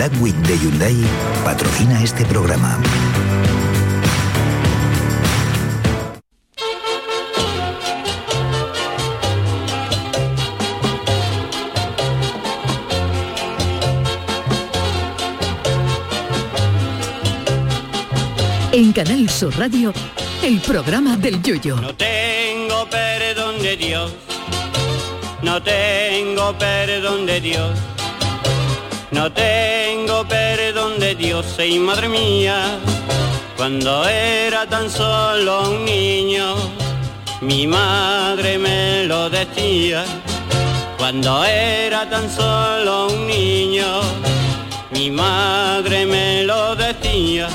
Black Week de Hyundai patrocina este programa. En Canal Sur Radio, el programa del Yoyo. No tengo perdón de Dios, no tengo perdón de Dios, no tengo Dios, y madre mía, cuando era tan solo un niño, mi madre me lo decía, cuando era tan solo un niño, mi madre me lo decía.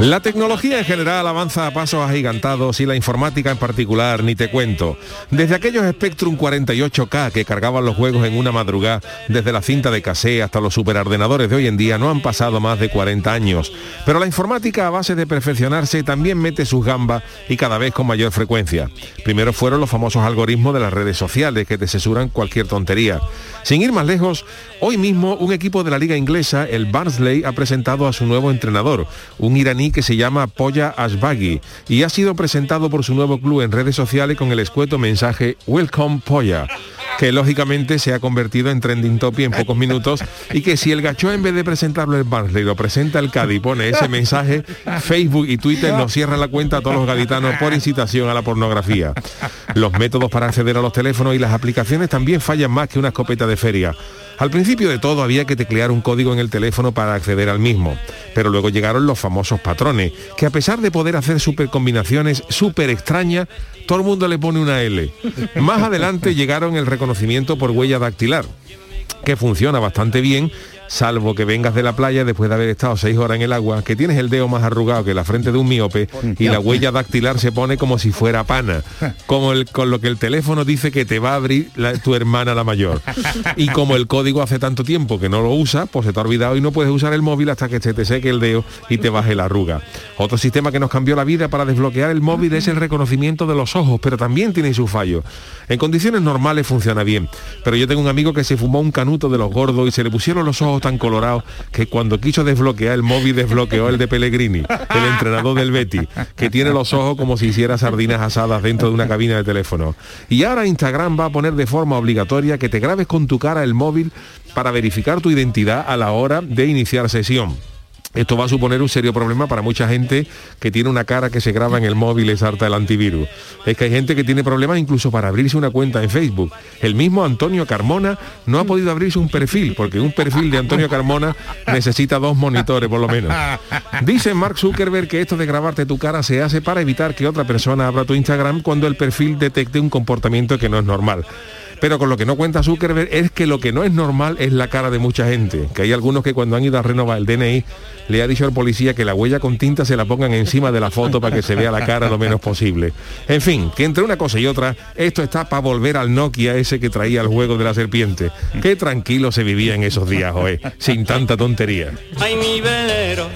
La tecnología en general avanza a pasos agigantados y la informática en particular ni te cuento. Desde aquellos Spectrum 48K que cargaban los juegos en una madrugada, desde la cinta de cassé hasta los superordenadores de hoy en día, no han pasado más de 40 años. Pero la informática a base de perfeccionarse también mete sus gambas y cada vez con mayor frecuencia. Primero fueron los famosos algoritmos de las redes sociales que te cesuran cualquier tontería. Sin ir más lejos, hoy mismo un equipo de la liga inglesa, el Barnsley, ha presentado a su nuevo entrenador, un iraní que se llama Poya Ashbagi y ha sido presentado por su nuevo club en redes sociales con el escueto mensaje Welcome Poya que lógicamente se ha convertido en trending topic en pocos minutos y que si el gacho en vez de presentarlo el Barnsley lo presenta el Cádiz pone ese mensaje, Facebook y Twitter nos cierran la cuenta a todos los gaditanos por incitación a la pornografía. Los métodos para acceder a los teléfonos y las aplicaciones también fallan más que una escopeta de feria. Al principio de todo había que teclear un código en el teléfono para acceder al mismo, pero luego llegaron los famosos patrones, que a pesar de poder hacer super combinaciones súper extrañas, todo el mundo le pone una L. Más adelante llegaron el reconocimiento por huella dactilar, que funciona bastante bien salvo que vengas de la playa después de haber estado seis horas en el agua, que tienes el dedo más arrugado que la frente de un miope y la huella dactilar se pone como si fuera pana, como el, con lo que el teléfono dice que te va a abrir la- tu hermana la mayor. Y como el código hace tanto tiempo que no lo usa, pues se te ha olvidado y no puedes usar el móvil hasta que se te seque el dedo y te baje la arruga. Otro sistema que nos cambió la vida para desbloquear el móvil es el reconocimiento de los ojos, pero también tiene su fallo. En condiciones normales funciona bien, pero yo tengo un amigo que se fumó un canuto de los gordos y se le pusieron los ojos tan colorados que cuando quiso desbloquear el móvil desbloqueó el de Pellegrini, el entrenador del Betty, que tiene los ojos como si hiciera sardinas asadas dentro de una cabina de teléfono. Y ahora Instagram va a poner de forma obligatoria que te grabes con tu cara el móvil para verificar tu identidad a la hora de iniciar sesión. Esto va a suponer un serio problema para mucha gente que tiene una cara que se graba en el móvil y salta el antivirus. Es que hay gente que tiene problemas incluso para abrirse una cuenta en Facebook. El mismo Antonio Carmona no ha podido abrirse un perfil, porque un perfil de Antonio Carmona necesita dos monitores por lo menos. Dice Mark Zuckerberg que esto de grabarte tu cara se hace para evitar que otra persona abra tu Instagram cuando el perfil detecte un comportamiento que no es normal. Pero con lo que no cuenta Zuckerberg es que lo que no es normal es la cara de mucha gente. Que hay algunos que cuando han ido a renovar el DNI le ha dicho al policía que la huella con tinta se la pongan encima de la foto para que se vea la cara lo menos posible. En fin, que entre una cosa y otra, esto está para volver al Nokia ese que traía el juego de la serpiente. Qué tranquilo se vivía en esos días, Joé, sin tanta tontería. Ay, mi velero,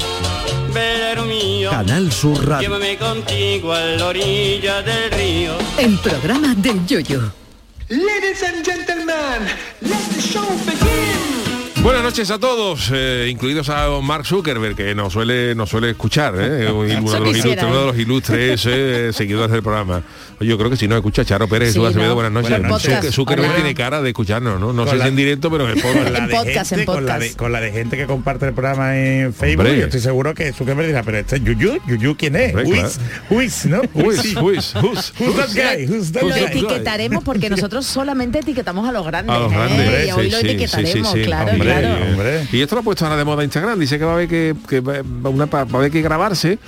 velero mío. Canal Sur Radio. Llévame contigo a la orilla del río. El programa del Yoyo. Ladies and gentlemen, let the show begin. Buenas noches a todos, eh, incluidos a Mark Zuckerberg, que nos suele, nos suele escuchar, ¿eh? uno, de los ilustres, uno de ¿eh? los ilustres eh, seguidores del programa. Oye, Yo creo que si no escucha Charo Pérez, Sí, ¿no? buenas noches. Buenas noches. Zucker- Zuckerberg Hola. tiene cara de escucharnos, ¿no? No Con sé la- si en directo, pero en podcast. la de podcast, gente, en con la de, podcast. con la de gente que comparte el programa en Facebook, Hombre. yo estoy seguro que Zuckerberg dirá, pero este es Yuyu, Yuyu quién es? Hombre, Who claro. is, who is, ¿no? Who is, who is, who's- Who's that guy? Who's that Lo guy? eti- etiquetaremos porque nosotros solamente etiquetamos a los grandes. A los ¿eh? grandes, Y hoy sí, lo etiquetaremos, sí, sí, claro, hombre, claro. hombre. Y esto lo ha puesto ahora de moda Instagram, dice que va a haber que, que va una, va a haber que grabarse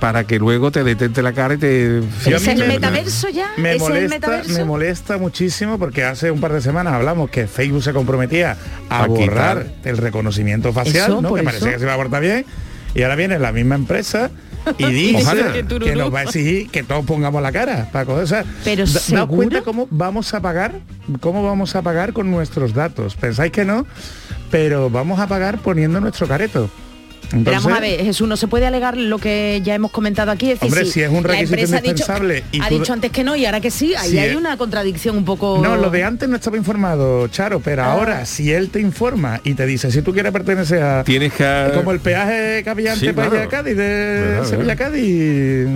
para que luego te detente la cara y te... ¿Es el me- metaverso ya? Me ¿Es el molesta, metaverso? me molesta muchísimo porque hace un par de semanas hablamos que Facebook se comprometía a, A borrar quitar. el reconocimiento facial, Eso, ¿no? que parecía eso. que se iba a portar bien. Y ahora viene la misma empresa y dice Ojalá. que nos va a exigir que todos pongamos la cara para sea, Pero da- cuenta cómo vamos a pagar, cómo vamos a pagar con nuestros datos. Pensáis que no, pero vamos a pagar poniendo nuestro careto. Pero Entonces- vamos a ver, Jesús, no se puede alegar lo que ya hemos comentado aquí. Es decir, Hombre, si es un la requisito empresa ha dicho- indispensable y ha tú- dicho antes que no y ahora que sí, ahí Si hay es- una contradicción un poco... No, lo de antes no estaba informado, Charo, pero Ah. ahora si él te informa y te dice si tú quieres pertenecer a Tienes que... como el peaje cabillante Sí, para claro. Cádiz de Verdad, Sevilla. Cádiz,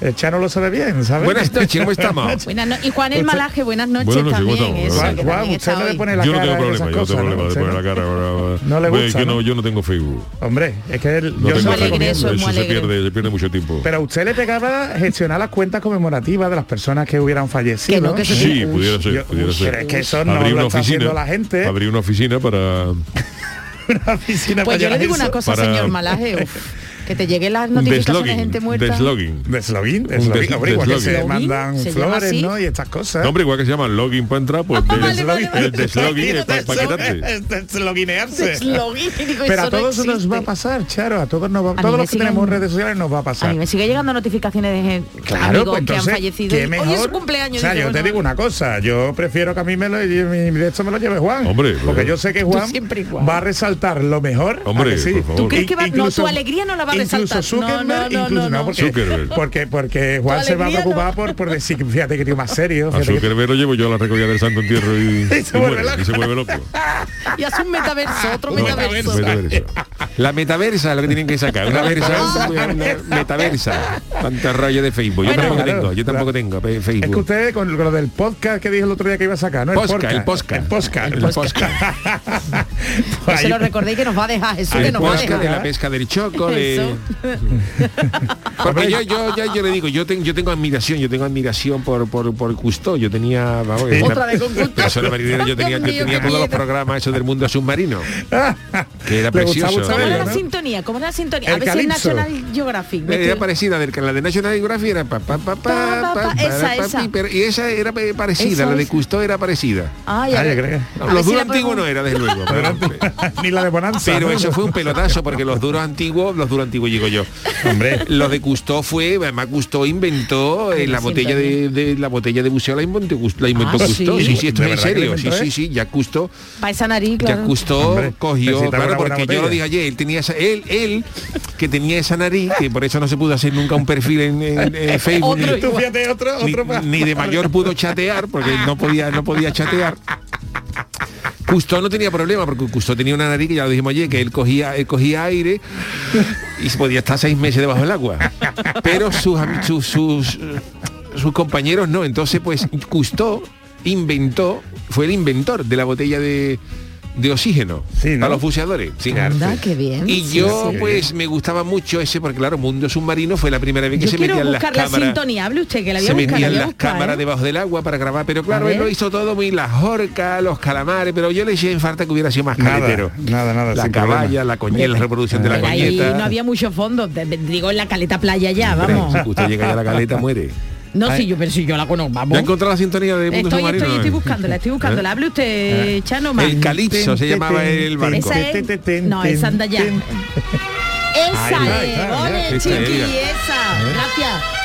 eh, Charo lo sabe bien, ¿sabes? Buenas noches, ¿cómo estamos? Buenas no- y Juan el Usted- Malaje, buenas noches Buenas noches, ¿cómo también. estamos? eso, Juan, Juan, también usted no le pone la yo no cara tengo en problema, esas yo no tengo problema de ¿no? poner la cara. ahora- No le gusta, es que no, ¿no? yo no tengo Facebook. Hombre, es que No yo se tengo lo alegre recomiendo. eso, es muy Eso se pierde, se pierde mucho tiempo. Pero a usted le pegaba gestionar las cuentas conmemorativas de las personas que hubieran fallecido. Que no, que Sí, Uy, pudiera ser, yo- pudiera ser. pero es que eso no lo una está oficina, haciendo la gente. Abrir una oficina para... una oficina Pues para yo le digo una cosa, señor Malaje, que te lleguen las notificaciones de gente Deslogging. muerta. Deslogging. Deslogin, Un deslogin, des- hombre, igual que se deslogging. mandan ¿Se llama flores? ¿no? Y estas cosas. No, hombre, igual que se llama login para entrar, pues Ah, vale, vale, vale. el deslogging es para, Deslo- quitarte. es Desloginearse. Deslogin, digo, Pero a eso no todos nos va a pasar, Charo, a todos nos va, A todos los que siguen- tenemos redes sociales nos va a A pasar. mí me sigue llegando notificaciones de gente, Claro, pues entonces, que han fallecido. qué mejor. Hoy es su cumpleaños. O sea, yo te digo una cosa, yo prefiero que a mí me lo, de esto me lo lleve Juan. Hombre, porque yo sé que Juan va a resaltar lo mejor. Hombre, ¿a. ¿Tú crees que va- no, tu alegría no la va a Incluso Zuckerberg, No, no, no, incluso, no, no. porque, Zuckerberg. porque, porque Juan se va a preocupar no. por, por decir, fíjate que tío más serio. A que- que lo llevo yo a la recogida del Santo Entierro y, Y se vuelve muere, loco. y se vuelve loco. Y hace un metaverso, otro No, metaverso. metaverso. La metaversa es lo que tienen que sacar. Una versa, una metaversa. Tanto rollo de Facebook. Yo Bueno, tampoco claro, tengo, yo tampoco tengo pe- Es que Facebook. usted con lo del podcast que dijo el otro día que iba a sacar, ¿no? Posca, el posca. El posca. El posca. No Pues se lo recordéis que nos va a dejar Jesús, que El nos va a posca de dejar. la pesca del choco, de... Eso. Porque yo, yo, ya yo le digo, yo, tengo yo tengo admiración, yo tengo admiración por, por, por Cousteau. Yo tenía, vamos, Otra vez con Cousteau. yo tenía, yo tenía todos los programas esos del mundo submarino. Que era precioso. ¿Cómo era la sintonía? ¿Cómo era la sintonía? El a ver si es calipso. National Geographic. Era parecida, la de National Geographic era pa, pa, pa, pa, Pa, pa, pa, pa, esa, pa, pa, esa. pero- y esa era parecida, la de. Cousteau era parecida. Yo Los duros antiguos no era, desde luego. pero- Ni la de Bonanza. Pero eso fue un pelotazo, porque los duros antiguos, los duros antiguos digo yo. Hombre. Lo de Cousteau fue, además Cousteau inventó eh, la la botella de, de- la botella de buceo la inventó, la inventó Ah, Cousteau. ¿sí? Sí, sí, esto ¿De es en serio. lo Sí, inventó, sí, eh? sí, ya Cousteau Pa' esa nariz, ya claro. Cousteau Hombre, cogió, claro, porque yo lo dije ayer, él tenía esa, él, él, que tenía esa nariz, que por eso no se pudo hacer nunca un perfil en, en- en Facebook. Otro ni- Tú fíjate, otro, ni, otro más. ni de mayor pudo chatear porque no podía no podía chatear Cousteau no tenía problema porque Cousteau tenía una nariz que ya lo dijimos ayer que él cogía él cogía aire y se podía estar seis meses debajo del agua. Pero sus sus, sus, sus compañeros no. Entonces pues Cousteau inventó fue el inventor de la botella de de oxígeno Sí, ¿no? para los buceadores sí. Anda, qué bien. y Sí, yo sí. pues me gustaba mucho ese porque claro Mundo Submarino fue la primera vez que Yo se metían las la cámaras sintonía. Hable usted, que la voy se a buscar. la metían a las buscar, cámaras ¿eh? debajo del agua para grabar, pero claro, A él lo hizo todo muy las orcas, los calamares, pero yo le eché en falta que hubiera sido más Nada, caletero. nada, nada, La sin caballa, problema. la coñeta, la reproducción de la Pero ahí coñeta. no había mucho fondo. Digo, en la caleta playa ya, Hombre, vamos. Si usted llega ya a la caleta, muere. No, sí, yo, pero si yo la conozco, vamos. ¿Ya ha encontrado la sintonía de Mundo Estoy, Submarino? estoy, estoy eh? buscándola, estoy buscándola. Hable usted, Chano, más. El Calipso se llamaba el barco. Esa es... No, esa anda ya. Ten, Esa Ahí es, ole, chiqui, es esa. Gracias.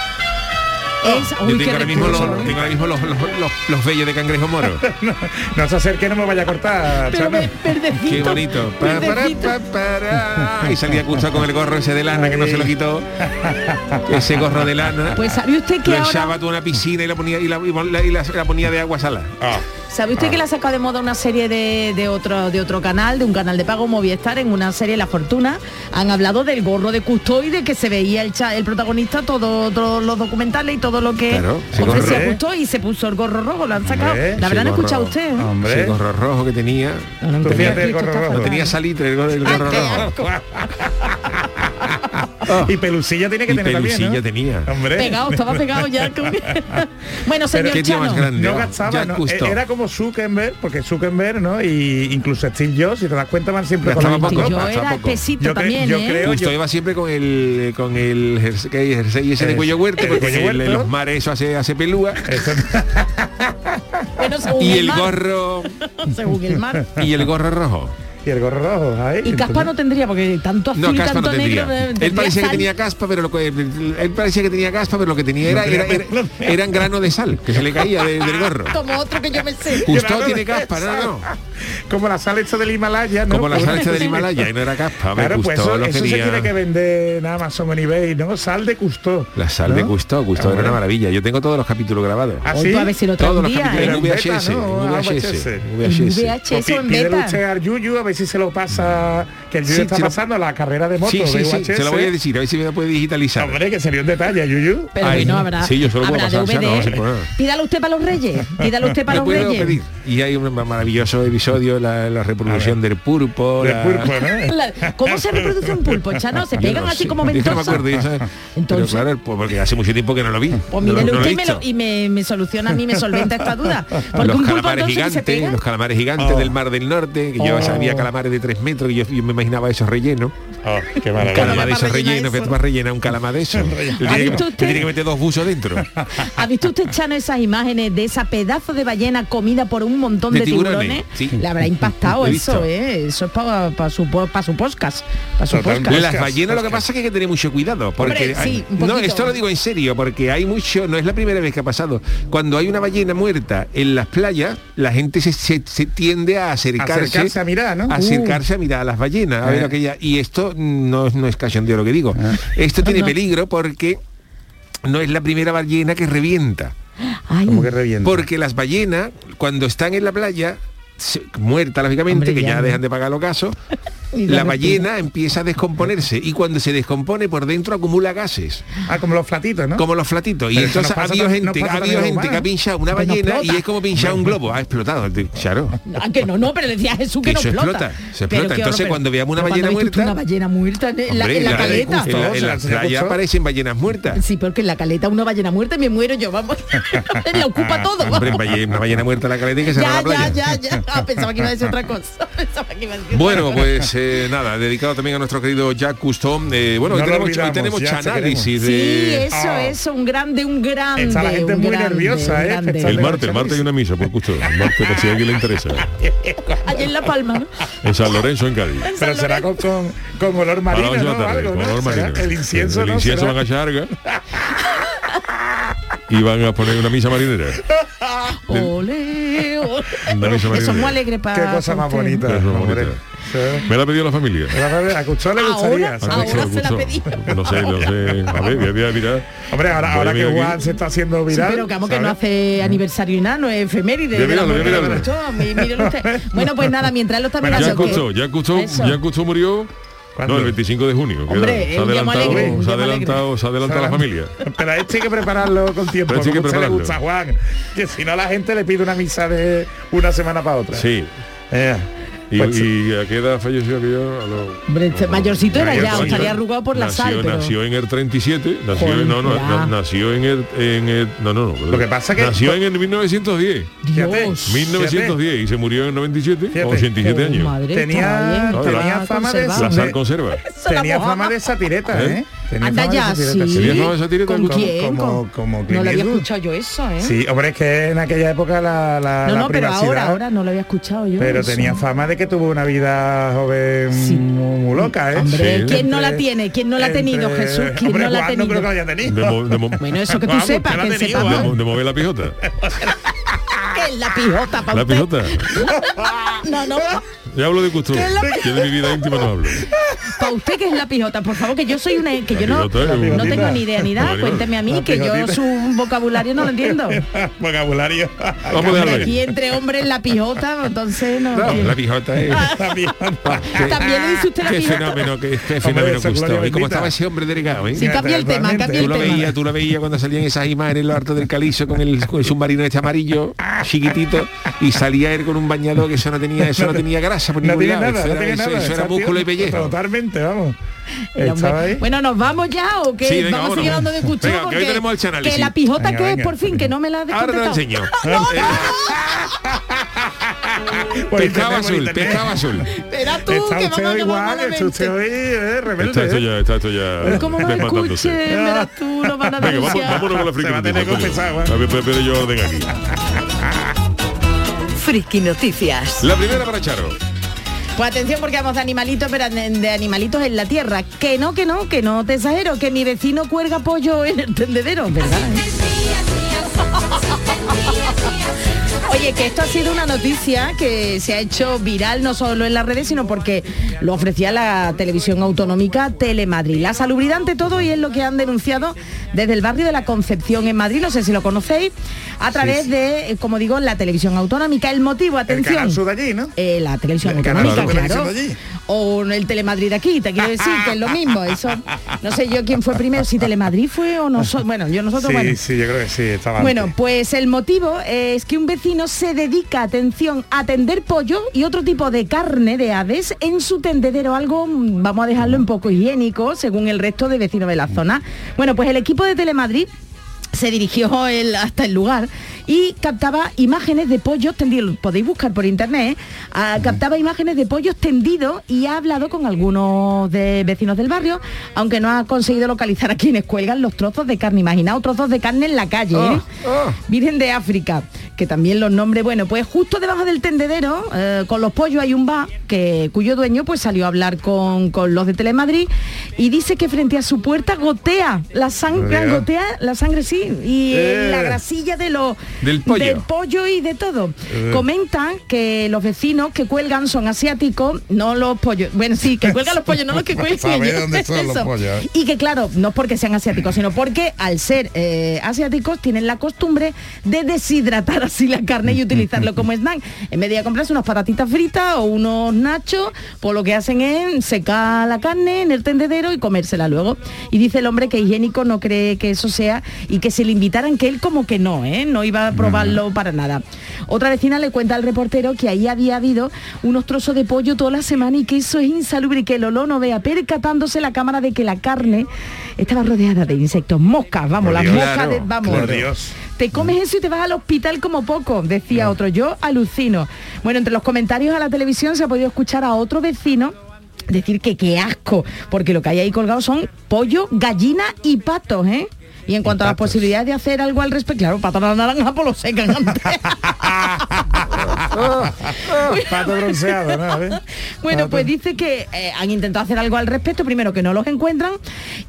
Yo uy, tengo qué ahora mismo, los, tengo ahora mismo los, los, los, los vellos de cangrejo moro. No se acerque, no me vaya a cortar. Pero verdecito. Qué bonito. Pa, para, pa, para. Y salía Custo con el gorro ese de lana que no se lo quitó. Ese gorro de lana. Pues sabe usted que lo ahora... echaba tú a una piscina y la ponía y la, y la- y la- la ponía de agua salada. Ah, ¿Sabe usted que le ha sacado de moda una serie de, de otro de otro canal, de un canal de pago Movistar, en una serie La Fortuna? Han hablado del gorro de Cousteau y de que se veía el, cha- el protagonista todo, todos los documentales y todo lo que Claro, ofrecía. Cousteau y se puso el gorro rojo, lo han sacado. Hombre, la verdad no ese escuchado gorro. usted. ¿eh? Hombre. gorro rojo que tenía. No, fíjate el gorro rojo. Tenía salitre el gorro, el Ah, gorro rojo. Y pelusilla tiene que Y tener también, pelusilla ¿no? tenía. Hombre. Pegado, estaba pegado ya. con- bueno, señor ¿Qué tío más Chano. grande? No gastaba. Cousteau. Era como Zuckerberg, porque Zuckerberg, ¿no? Y incluso Steve Jobs, si te das cuenta, van siempre con Gastaba poco. Yo era espesito Yo también, ¿eh? creo- Justo yo- iba siempre con el con el jersey, jersey ese de El- cuello huerto, porque cuello los mares eso hace, hace pelúa. Eso- Pero según Y el mar, gorro según el mar. y el gorro rojo. Y el gorro rojo. ahí, Y caspa entonces- no tendría, porque tanto azul No, y caspa tanto no tendría. negro... Él parecía que tenía caspa, pero lo que, él parecía que tenía caspa, pero lo que tenía era, No era- eran granos de sal que se le caía de- del gorro. Como otro que yo me sé. Justo Grano tiene caspa, no, no. Como la sal hecha del Himalaya, ¿no? Como la Pues- salsa del Himalaya y no era caspa, me Claro, pues eso, lo eso se tiene que vender en Amazon o en eBay, ¿no? Sal de Custo. La sal de Gusto Ah, era una maravilla. Yo tengo todos los capítulos grabados. ¿Ah, Hoy sí? tú a ver si lo Todos los capítulos ¿eh? en VHS, beta, ¿no? en Ah, VHS, VHS. VHS. VHS o pi- en pídele beta. usted al Yuyu a ver si se lo pasa, que el Yuyu Sí, está se lo- pasando la carrera de moto Sí, sí, de sí, VHS. se lo voy a decir, a ver si me lo puede digitalizar. Hombre, que sería un detalle, Yuyu. Pero Ay, bueno, habrá, sí, yo se lo puedo pasar, no. Pídalo usted para los reyes. Pídalo usted para Lo los puedo reyes. pedir. Y hay un maravilloso episodio, la, la reproducción del pulpo. De la- pulpo, ¿no? La- ¿Cómo se reproduce un pulpo, Chano? ¿Se pegan no así sé. como que no me acuerdo, sabes. Entonces- Pero claro, pues porque hace mucho tiempo que no lo vi. Pues No mírelo lo- no lo usted y me, soluciona a mí, me solventa esta duda. Los calamares gigantes, los calamares gigantes Oh. del Mar del Norte, que yo Oh. sabía calamares de tres metros, que yo, yo me imaginaba esos rellenos. Oh, qué Un calamar de eso. que tú vas a rellenar un calamar de eso. Tú ¿Ha tienes que- meter dos buzos dentro. ¿Ha visto usted, Chano, esas imágenes de esa pedazo de ballena comida por un montón De de, tiburones, tiburones? sí. Le habrá impactado eso. ¿eh? Eso es para su, pa su podcast. Para su Total. podcast. Las Podcast, ballenas lo que pasa es que hay que tener mucho cuidado porque Hombre, sí, hay- un no esto lo digo en serio porque hay mucho no es la primera vez que ha pasado cuando hay una ballena muerta en las playas la gente se, se- se tiende a acercarse Acercarse a mirar, ¿no? a acercarse a mirar a las ballenas aquella y esto no, es- no es cachondeo lo que digo Ah. esto tiene No. peligro porque no es la primera ballena que revienta Ay, Como que revienta. porque las ballenas cuando están en la playa muertas lógicamente Hombre, que ya ya no. dejan de pagar los casos la la ballena empieza a descomponerse y cuando se descompone por dentro acumula gases, Ah, como los flatitos, ¿no? como los flatitos. Y Pero entonces ha habido gente, ha habido a gente que ha pinchado una Pues no ballena y es como pinchar un globo. Ha explotado. Claro. Ah, que no, no, pero decía a Jesús que, Que no eso explota. explota, se explota. Entonces, cuando veamos una ballena ¿cuándo has visto muerta- una ballena muerta en, la, Hombre, en la la- caleta. En, la, en la aparecen ballenas muertas. Sí, porque en la caleta una ballena muerta y me muero yo, vamos. la ocupa todo. Hombre, una ballena muerta en la caleta y que se ya, la playa. ya, ya, ya. Ah, pensaba que iba a decir otra cosa. Pensaba que iba a decir Bueno, otra cosa. pues eh, nada, dedicado también a nuestro querido Jack Cousteau. Eh, bueno, No tenemos, hoy tenemos ya análisis Sí, de... eso, Ah. eso, un grande, un grande. Está la gente un muy grande, nerviosa, ¿eh? El martes, el martes hay una misa por Custo. El martes, por si a alguien le interesa. Allí en La Palma, ¿no? En San Lorenzo, en Cádiz. Pero será con, con, con olor marino. El incienso, El ¿no? incienso van a charga. Y van a poner una misa marinera. Ole, ole. Una misa Eso es muy marinera. alegre para Qué cosa más bonita. Sí. Me la ha pedido la familia. A Cuchó le Ahora, gustaría. ¿sabes? ahora Gustó, se la pedí. No sé, no sé. A ver, voy a, voy a mirar. Hombre, ahora, ahora que aquí. Juan se está haciendo Sí, viral. pero que vamos que no hace aniversario y nada, no es efeméride. Voy a de la mirarlo, voy a muerte de mirarlo. Groucho. Mí- mírelo usted. Bueno, pues nada, mientras él lo está Ya mirando. que- Custó, ya Eso. ya Custó murió. ¿Cuándo? No, el 25 de junio. Hombre, se ha adelantado, se ha adelantado, se ha adelantado la familia. Pero a este hay que prepararlo con tiempo. Pero este hay que se le prepararlo. gusta a Juan. Que si no la gente le pide una misa de una semana para otra. Sí. Eh, Y, pues, y a qué edad falleció aquello? A los- Hombre, este mayorcito era ya, estaría arrugado por la nació, sal, pero... nació en el 37, nació, Joder, no, no, na- nació en el, en el- no, no, no, perdón. Lo que pasa que- nació en el 1910, Fíjate. Dios. 1910 y se murió en el 97, Fíjate. 87 Oh, años. madre, Tenía- tenía fama de-. La sal conserva. Tenía fama de satireta, ¿Eh? ¿eh? Tenía Anda fama de ya, sí. ¿Tenía fama de satireta? ¿Con Como- quién? como- Con- como no lo había escuchado yo eso, ¿eh? Sí, hombre, es que en aquella época la, la, no, la no, pero ahora, ahora no lo había escuchado yo. Pero eso. tenía fama de que tuvo una vida joven Sí. muy, muy loca, ¿eh? Hombre, Sí. ¿quién no la tiene? ¿Quién no la ha tenido, entre- Jesús? ¿Quién Hombre, no la ha Juan no creo tenido? que la haya tenido. De, mo- de mo- Bueno, eso que tú Vamos, sepas, que tenido, de de mover la pijota. que es la pijota para La pijota. No, no, Ya hablo de. ¿Qué la Yo de mi vida íntima no hablo. para usted que es la pijota, por favor, que yo soy una que La yo no, no tengo ni idea ni nada, cuénteme a mí la que yo su vocabulario no lo entiendo. Vocabulario. Vamos a dejarlo Aquí entre hombres la pijota, entonces no. No, la pijota es... También le dice usted la Qué pijota. fenómeno, qué, qué fenómeno gloria Y como estaba ese hombre delgado, ¿eh? Sí, cambia el tema, cambia Tú el lo tema. veías, tú lo veías cuando salían esas imágenes en los hartos del calizo con el, con el submarino este amarillo, chiquitito, y salía él con un bañador que eso no tenía, eso no tenía grasa por No ningún tiene lado. nada, eso no era, tiene eso- nada. eso era músculo y pellejo. Totalmente, vamos. Bueno, ¿nos vamos ya o qué? Sí, venga, vamos a seguir hablando de Cuchó Venga, que hoy porque tenemos el chanálisis. que la pijota Venga, que es por fin, que no me la has Ahora te lo contestado. enseño. Por Pescado azul, pescado azul. Espera tú, Está que vamos igual, está usted hoy eh, rebelde. Está esto ¿eh? ya, está esto ya ¿Cómo no escuche? Verás tú, nos van a Venga, vámonos con la Se friki va a tener que noticia, confesar, Antonio. A ver, pero yo orden aquí. Friki Noticias. La primera para Charo. Pues atención porque vamos de animalitos, pero de animalitos en la tierra. Que no, que no, que no te exagero, que mi vecino cuelga pollo en el tendedero, ¿verdad? Oye, que esto ha sido una noticia que se ha hecho viral no solo en las redes, sino porque lo ofrecía la televisión autonómica Telemadrid. La salubridad ante todo y es lo que han denunciado desde el barrio de la Concepción en Madrid, no sé si lo conocéis, a través de, eh, como digo, la televisión autonómica. El motivo, El atención. canal sur de allí, ¿no? Eh, la televisión El canal autonómica, televisión claro. de allí. O el Telemadrid de aquí, te quiero decir que es lo mismo. Eso, no sé yo quién fue primero, si Telemadrid fue o nosotros. Bueno, yo nosotros, Sí, bueno. sí, yo creo que sí, estaba Bueno, antes. pues el motivo es que un vecino se dedica, atención, a tender pollo y otro tipo de carne de aves en su tendedero, algo, mm, vamos a dejarlo un poco higiénico, según el resto de vecinos de la zona. Bueno, pues el equipo de Telemadrid se dirigió él hasta el lugar y captaba imágenes de pollos tendidos, podéis buscar por internet, ¿eh? Ah, captaba imágenes de pollos tendidos y ha hablado con algunos de vecinos del barrio, aunque no ha conseguido localizar a quienes cuelgan los trozos de carne, imaginaos trozos de carne en la calle, ¿eh? Virgen de África, que también los nombres, bueno, pues justo debajo del tendedero, eh, con los pollos hay un bar que, cuyo dueño pues salió a hablar con, con los de Telemadrid y dice que frente a su puerta gotea la sangre, gotea la sangre sí, y eh, Eh. la grasilla de los Del pollo. del pollo y de todo. Comentan que los vecinos que cuelgan son asiáticos, no los pollos. Bueno, sí, que cuelgan los pollos, no los que cuelgan. Sabe ellos. dónde son los Eso. pollos, ¿eh? Y que claro, no es porque sean asiáticos, sino porque al ser eh, asiáticos tienen la costumbre de deshidratar así la carne y utilizarlo como snack. En vez de comprarse unas patatitas fritas o unos nachos, pues lo que hacen es secar la carne en el tendedero y comérsela luego. Y dice el hombre que higiénico no cree que eso sea y que se le invitaran que él como que no, ¿eh? no iba a probarlo para nada. Otra vecina le cuenta al reportero que ahí había habido unos trozos de pollo toda la semana y que eso es insalubre y que el olor no vea, percatándose la cámara de que la carne estaba rodeada de insectos, moscas, vamos, las moscas Claro, de, vamos. Por Dios. Te comes eso y te vas al hospital como poco, decía otro. Yo alucino. Bueno, entre los comentarios a la televisión se ha podido escuchar a otro vecino decir que qué asco, porque lo que hay ahí colgado son pollo, gallina y patos, ¿eh? Y en cuanto a las posibilidades de hacer algo al respecto, claro, patos a la naranja pues lo secan antes. Pato bronceado, ¿no? ¿Ves? Bueno, Pato. pues dice que eh, han intentado hacer algo al respecto, primero que no los encuentran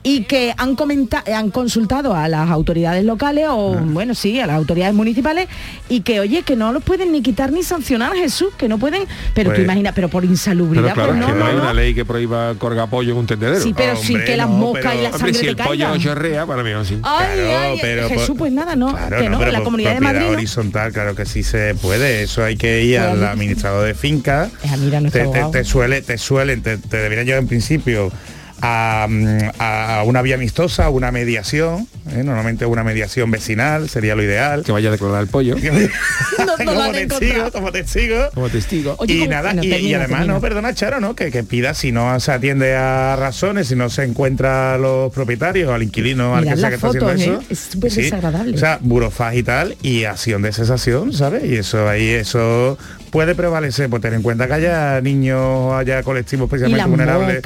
y que han comenta han consultado a las autoridades locales o Ah. bueno, sí, a las autoridades municipales y que oye, que no los pueden ni quitar ni sancionar, Jesús, que no pueden, pero Pues- tú imaginas, pero por Pero insalubridad, claro, pues es que no, no, no, hay una ley que prohíba colgar pollo en un tendedero. Sí, pero sí Hombre, que las moscas y la Hombre, sangre si te el pollo caigan. no chorrea, para mí no sí. Ay, Claro, ay, pero Jesús, por- pues nada, no, Claro, que no, pero la comunidad de Madrid horizontal, claro que sí se puede. Eso hay que ir al administrador de finca. Es a mirar a nuestro te, te, te suele, te suelen, te, te deberían llevar en principio a, a una vía amistosa, a una mediación, ¿eh? normalmente una mediación vecinal sería lo ideal. Que vaya a declarar el pollo No, no lo como testigo, como testigo. como testigo. Oye, y ¿cómo- nada, bueno, y, y termina, además, termina. no, perdona, Charo, ¿no? Que, que pida si no se atiende a razones, si no se encuentra a los propietarios, al inquilino, al que sea que está haciendo eso. ¿eh? Es súper desagradable. O sea, burofaz y tal, y acción de cesación, ¿sabes? Y eso ahí, eso puede prevalecer, pues tener en cuenta que haya niños, haya colectivos especialmente vulnerables.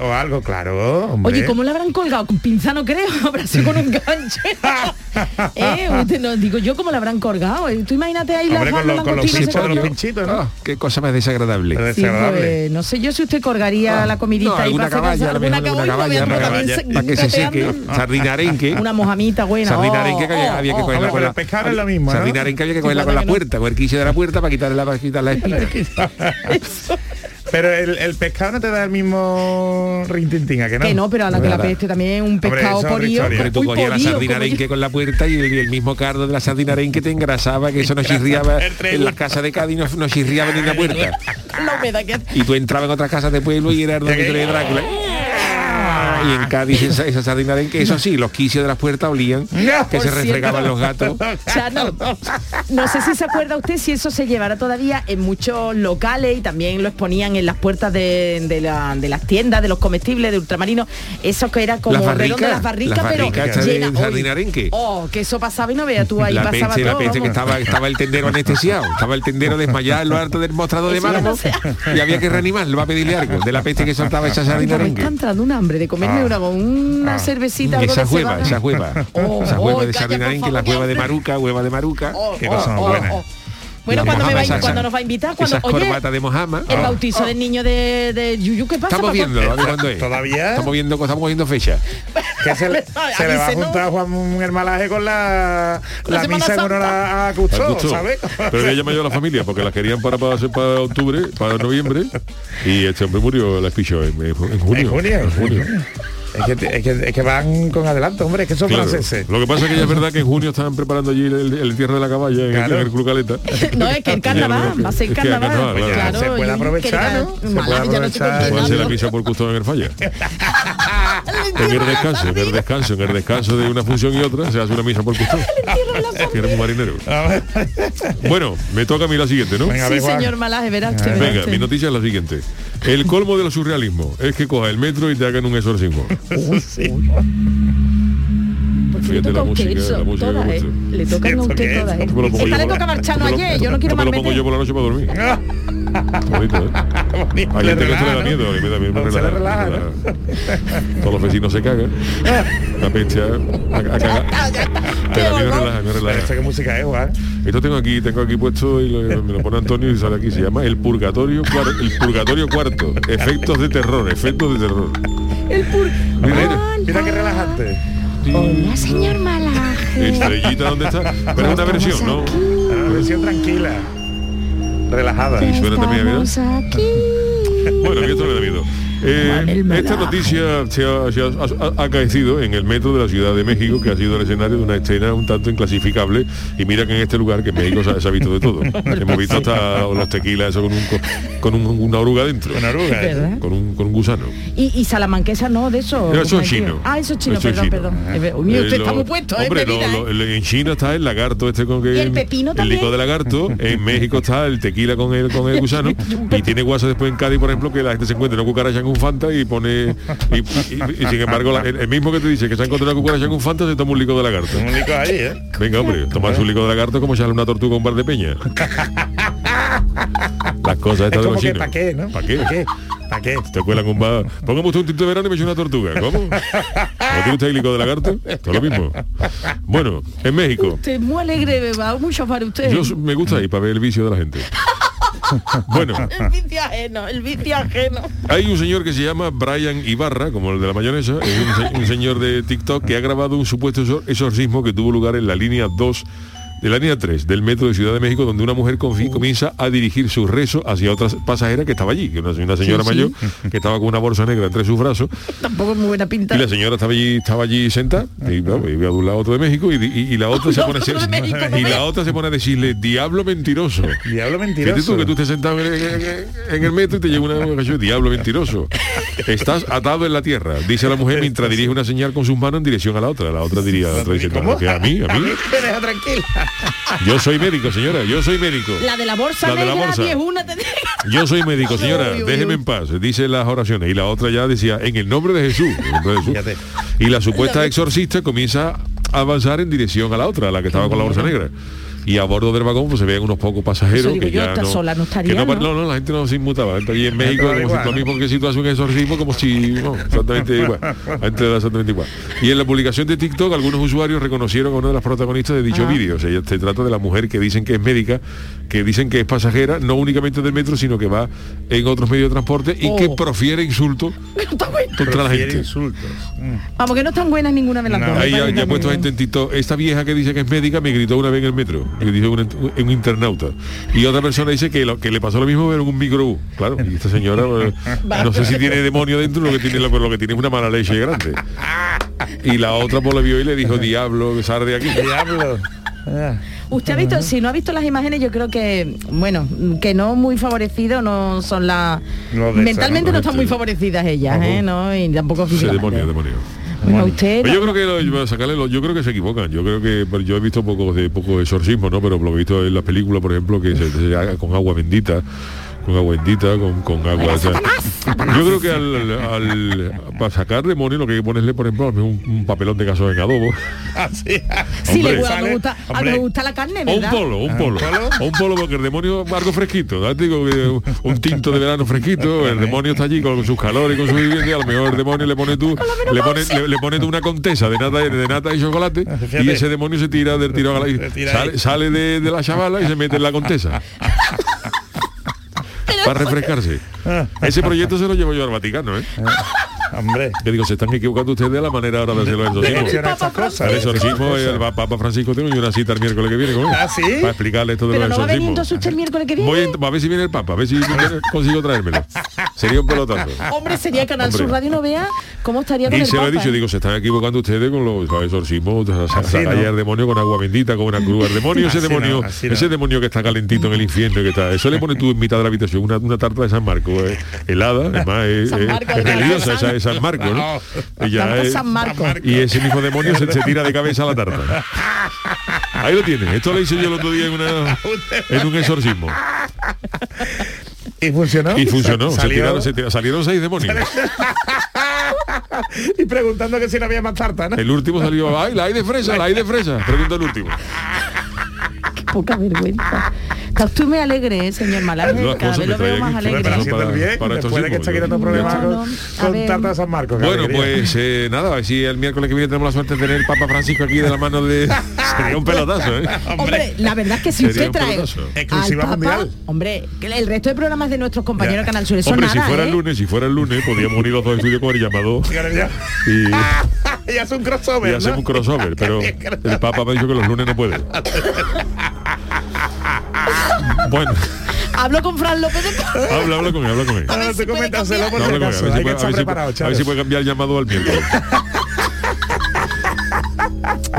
O algo, claro, hombre. Oye, ¿cómo le habrán colgado? Con pinza no creo, habrá sido con un gancho. eh, usted no, digo yo cómo le habrán colgado. Eh, Tú imagínate ahí Hombre, la con, los- con los pinchos, los pinchitos, ¿no? Ah, qué cosa más desagradable. Sí, desagradable. pues, no sé yo si usted colgaría la comidita No, y alguna caballa, lo alguna alguna caballa, caballa, para que se seque. capeando. Sardina arenque. Una mojamita buena. Sardina oh, arenque que había, oh, que oh, cogerla con la el pescado es lo arenque había que cogerla con la puerta, con el quiche de la puerta para quitarle la, para quitar la espina. Pero el, el pescado no te da el mismo rintintín, ¿a que no? Que no, pero a la que la peste también un Hombre, pescado otra porío. Pero tú cogías la sardina arenque con la puerta y el, y el mismo cardo de la sardina arenque te engrasaba, que eso no chirriaba en las casas de Cádiz, no, no chirriaba ni en la puerta. yo- La humedad que Y tú entrabas en otras casas de pueblo y era el dormitorio de Drácula. Y en Cádiz esa, esa sardina arenque, eso sí, los quicios de las puertas olían, No, que se refregaban los gatos. Chano, no sé si se acuerda usted si eso se llevará todavía en muchos locales y también lo exponían en las puertas de, de la- de las tiendas, de los comestibles, de ultramarinos, eso que era como Las barricas, las barricas, las pero barricas llena-. Oh, que eso pasaba y no veas tú ahí la pasaba la todo, que estaba, estaba el tendero anestesiado, estaba el tendero desmayado en lo alto del mostrador de mármol no y había que reanimarlo va a pedirle algo de la peste que soltaba esa sardina arenque. está entrando un hambre de comerme Ah. una, una Ah. cervecita algo Esa hueva, cebada. esa hueva, Oh, esa oh, hueva de calla, sardina por arenque, la hueva de que maruca, hueva de maruca. Oh, Qué oh, cosa Bueno, cuando, me va, cuando nos va a invitar, cuando Esas oye, corbatas de Mohammed. el Ah. bautizo del niño de, de Yuyu, ¿qué pasa? Estamos papá? viendo, cuándo es. ¿Todavía? Estamos viendo, estamos viendo fecha. Que se, le- se le va a ¿no? juntar a Juan Hermalaje con la, La la, misa en honor a, Justo. ¿sabes? Pero ella llamado a la familia porque la querían para, para, para octubre, para noviembre y este hombre murió, la espichó en, en junio. En junio, En junio. Es que, es, que, es que van con adelanto, hombre, es que son Claro. franceses. Lo que pasa es que ya es verdad que en junio estaban preparando allí el, el, tierra de la caballa en, Claro. el, en el Club Caleta. No, es que el carnaval, va a ser Es que carnaval. claro. se puede aprovechar. Se puede aprovechar. Puede ser la misa por custado en el falla. En el descanso, en el descanso, en el descanso de una función y otra se hace una misa por custado. Que eres un marinero. Bueno, me toca a mí la siguiente, ¿no? Venga, Sí, señor Malaje, verás Venga, mi noticia es la siguiente. El colmo de lo surrealismo es que coja el metro y te hagan un exorcismo. ¿Por qué le toca a usted eso? ¿eh? ¿eh? Esta le yo por- toca a Marchano esto me lo- ayer, yo no quiero más me lo pongo yo por la noche para dormir. Bonito, ¿eh? Hay gente que esto le da miedo, a mí me da miedo. me Se le relaja, relaja, me ¿no? relaja. Todos los vecinos se cagan. La peste a, a, a cagar. Pero a mí me relaja, me Pero relaja. ¿Esto qué música es, Juan? Esto tengo aquí, tengo aquí puesto y lo- me lo pone Antonio y sale aquí. Se llama el purgatorio cuarto. El purgatorio cuarto. Efectos de terror, efectos de terror. El pur... Mira, mira. Mira qué relajante. Hola, señor Malaje. Estrellita, ¿dónde está? Pero es una versión, ¿no? Una versión tranquila. Relajada. Y suena también, aquí. Bueno, mí esto me da miedo. Eh, esta noticia se ha, se ha- ha- ha acaecido en el metro de la Ciudad de México, que ha sido el escenario de una escena un tanto inclasificable. Y mira que en este lugar, que en México se ha, se ha visto de todo. Hemos visto hasta los tequilas, eso con, un, con un- una oruga dentro. Una oruga. ¿eh? Con un, con un gusano. Y, y salamanquesa no, de eso. Eso es chino. Ah, eso es chino, Eso es perdón, chino. perdón. Eh, ve- Uy, usted está lo- muy puesto, ¿eh? hombre, bebida, lo- lo- en China está el lagarto este con que ¿Y el pepino el también? licor de lagarto en México está el tequila con el con el gusano y tiene guasa después en Cádiz por ejemplo que la gente se encuentra una cucaracha en un fanta y pone y, y- y sin embargo la- el, el mismo que te dice que se ha encontrado una cucaracha en un fanta se toma un licor de lagarto Un único ahí, ¿eh? venga hombre tomarse un licor de lagarto es como echarle una tortuga a un bar de peña las cosas Es estas de como los que, chinos ¿para qué, no? ¿para qué? ¿Para qué? ¿Para qué? te cuelan un bar póngame usted un tinto de verano y me eche una tortuga ¿cómo? ¿no tiene usted el licor de lagarto? esto es lo mismo bueno en México Usted es muy alegre, va mucho para usted. yo me gusta ir para ver el vicio de la gente. Bueno, El vicio ajeno, el vicio ajeno. hay un señor que se llama Brian Ibarra, como el de la mayonesa, es un, un señor de TikTok que ha grabado un supuesto exor- exorcismo que tuvo lugar en la línea 2 de la línea 3 del metro de Ciudad de México, donde una mujer confi- comienza a dirigir su rezo hacia otra pasajera que estaba allí, que una, una señora Sí, sí. mayor que estaba con una bolsa negra entre sus brazos Tampoco es muy buena pinta. y la señora estaba allí, estaba allí sentada, y claro, iba de un lado otro de México, y, y- y la otra se pone a México, y la otra se pone a decirle, diablo mentiroso. Diablo Fíjate mentiroso. tú que tú estés sentado en, en- en el metro y te llega una diablo mentiroso. Estás atado en la tierra, dice la mujer mientras dirige una señal con sus manos en dirección a la otra. La otra diría, la otra dice, ¿Cómo? "No, que a mí, a mí. Me deja tranquila. Yo soy médico, señora, yo soy médico. La de la bolsa La de la negra, bolsa. 10 una te. Yo soy médico, señora, Uy, uy, déjeme uy. en paz, dice las oraciones. Y la otra ya decía, en el nombre de Jesús. en el nombre de Jesús. Y la supuesta exorcista comienza a avanzar en dirección a la otra, a la que estaba con la bolsa negra. Y a bordo del vagón pues, se vean unos pocos pasajeros que yo, ya no, sola no estaría, que no, ¿no? no, no, la gente no se inmutaba. Allí en México como si, igual, lo ¿no? mismo que si exorcismo como si no, exactamente igual. La gente da exactamente igual. Y en la publicación de TikTok algunos usuarios reconocieron a una de las protagonistas de dicho Ah. vídeo. O sea, se trata de la mujer que dicen que es médica, que dicen que es pasajera, no únicamente del metro, sino que va en otros medios de transporte y que Oh. profiere insultos contra la gente. insultos. Mm. Vamos, que no están buenas ninguna de las No. dos. Ahí me ya, parece ya he muy puesto bien. gente en TikTok. Esta vieja que dice que es médica me gritó una vez en el metro. Dice un, un internauta. Y otra persona dice que lo que le pasó lo mismo pero en un microbús. Claro, y esta señora eh, no sé si tiene demonio dentro, lo que tiene, pero lo que tiene es una mala leche grande. Y la otra por la vio y le dijo, diablo, sal de aquí. Diablo. Usted ha visto, si no ha visto las imágenes, yo creo que, bueno, que no muy favorecidos no son las... No, Mentalmente ¿no? no están muy favorecidas ellas. ¿eh? ¿no? Y tampoco Sí, físicamente. demonio, demonio. Bueno, usted... Pero yo creo que lo- yo, sacarle lo- yo creo que se equivocan. Yo creo que yo he visto poco de poco exorcismo, ¿no? Pero lo he visto en las películas, por ejemplo, que se, se haga con agua bendita, con agua bendita, con, con agua. o sea, yo creo que al, al- para sacar demonio lo que hay que ponerle, por ejemplo, un, un papelón de caso en adobo. Así. Sí, le gusta, me gusta, a mí me gusta la carne, O un ¿verdad? polo, un polo. O un polo porque el demonio es algo fresquito. digo un- un tinto de verano fresquito, el demonio está allí con sus calores y con su vivienda, a lo mejor el demonio le pone tú, le pone, le, le pone tú una contesa de nata, de nata y chocolate y ese demonio se tira del tiro a la, y Se tira sale, sale de, de la chavala y se mete en la contesa. Para refrescarse. Ese proyecto se lo llevo yo al Vaticano, ¿eh? Hombre. Que digo, se están equivocando ustedes de la manera ahora de hacer los ¿Cómo exorcismos. funciona estas cosas? El exorcismo, el pa- Papa Francisco tiene una cita el miércoles que viene. ¿Ah, sí? Para explicarle esto de Pero los exorcismos. el miércoles que viene. Voy a, a ver si viene el Papa, a ver si consigo traérmelo. Sería un pelotazo. Hombre, sería Canal. Sur Radio no vea cómo estaría con Y el se lo he dicho, ¿eh? digo, se están equivocando ustedes con los exorcismos, o sea, Así sacar al demonio con agua bendita, con una cruz. El demonio, ese demonio, no, así no. ese demonio que está calentito en el infierno, que está. Eso le pone tú en mitad de la habitación, una, una tarta de San Marco, eh, helada, además es, San es- es religiosa, esa es San Marco, ¿no? Y, ya Tarta es- San Marco. y ese mismo demonio se, se tira de cabeza a la tarta. Ahí lo tienes. Esto lo hice yo el otro día en, una, en un exorcismo. ¿Y funcionó? Y funcionó. Se Salió- tiraron, se tiraron- salieron seis demonios. y preguntando que si no había más tarta, ¿no? El último salió, ay, la hay de fresa, la hay de fresa. Pregunta el último. Qué poca vergüenza. Está usted muy alegre, ¿eh, señor Malaje. Cada vez lo veo más aquí. Pero alegre. haciendo el para- bien, para después de que está quitando problemas con, tarta de San Marcos. Bueno, pues eh, nada, a ver si el miércoles que viene tenemos la suerte de tener el Papa Francisco aquí de la mano de... Sería un pelotazo, ¿eh? Hombre, la verdad es que si usted trae. Exclusiva al Papa, mundial. hombre, que el resto de programas de nuestros compañeros de. Canal Sur, eso Hombre, nada, si fuera ¿eh? el lunes, si fuera el lunes, podríamos unir los dos estudios con el llamado Y es un crossover, y hacemos ¿no? un crossover, pero el Papa me ha dicho que los lunes no puede. Bueno, Hablo con Fran López de Paz. habla, habla con él, habla con él. Ahora tú coméntaselo por a ver si puede- cambiar el llamado al miércoles.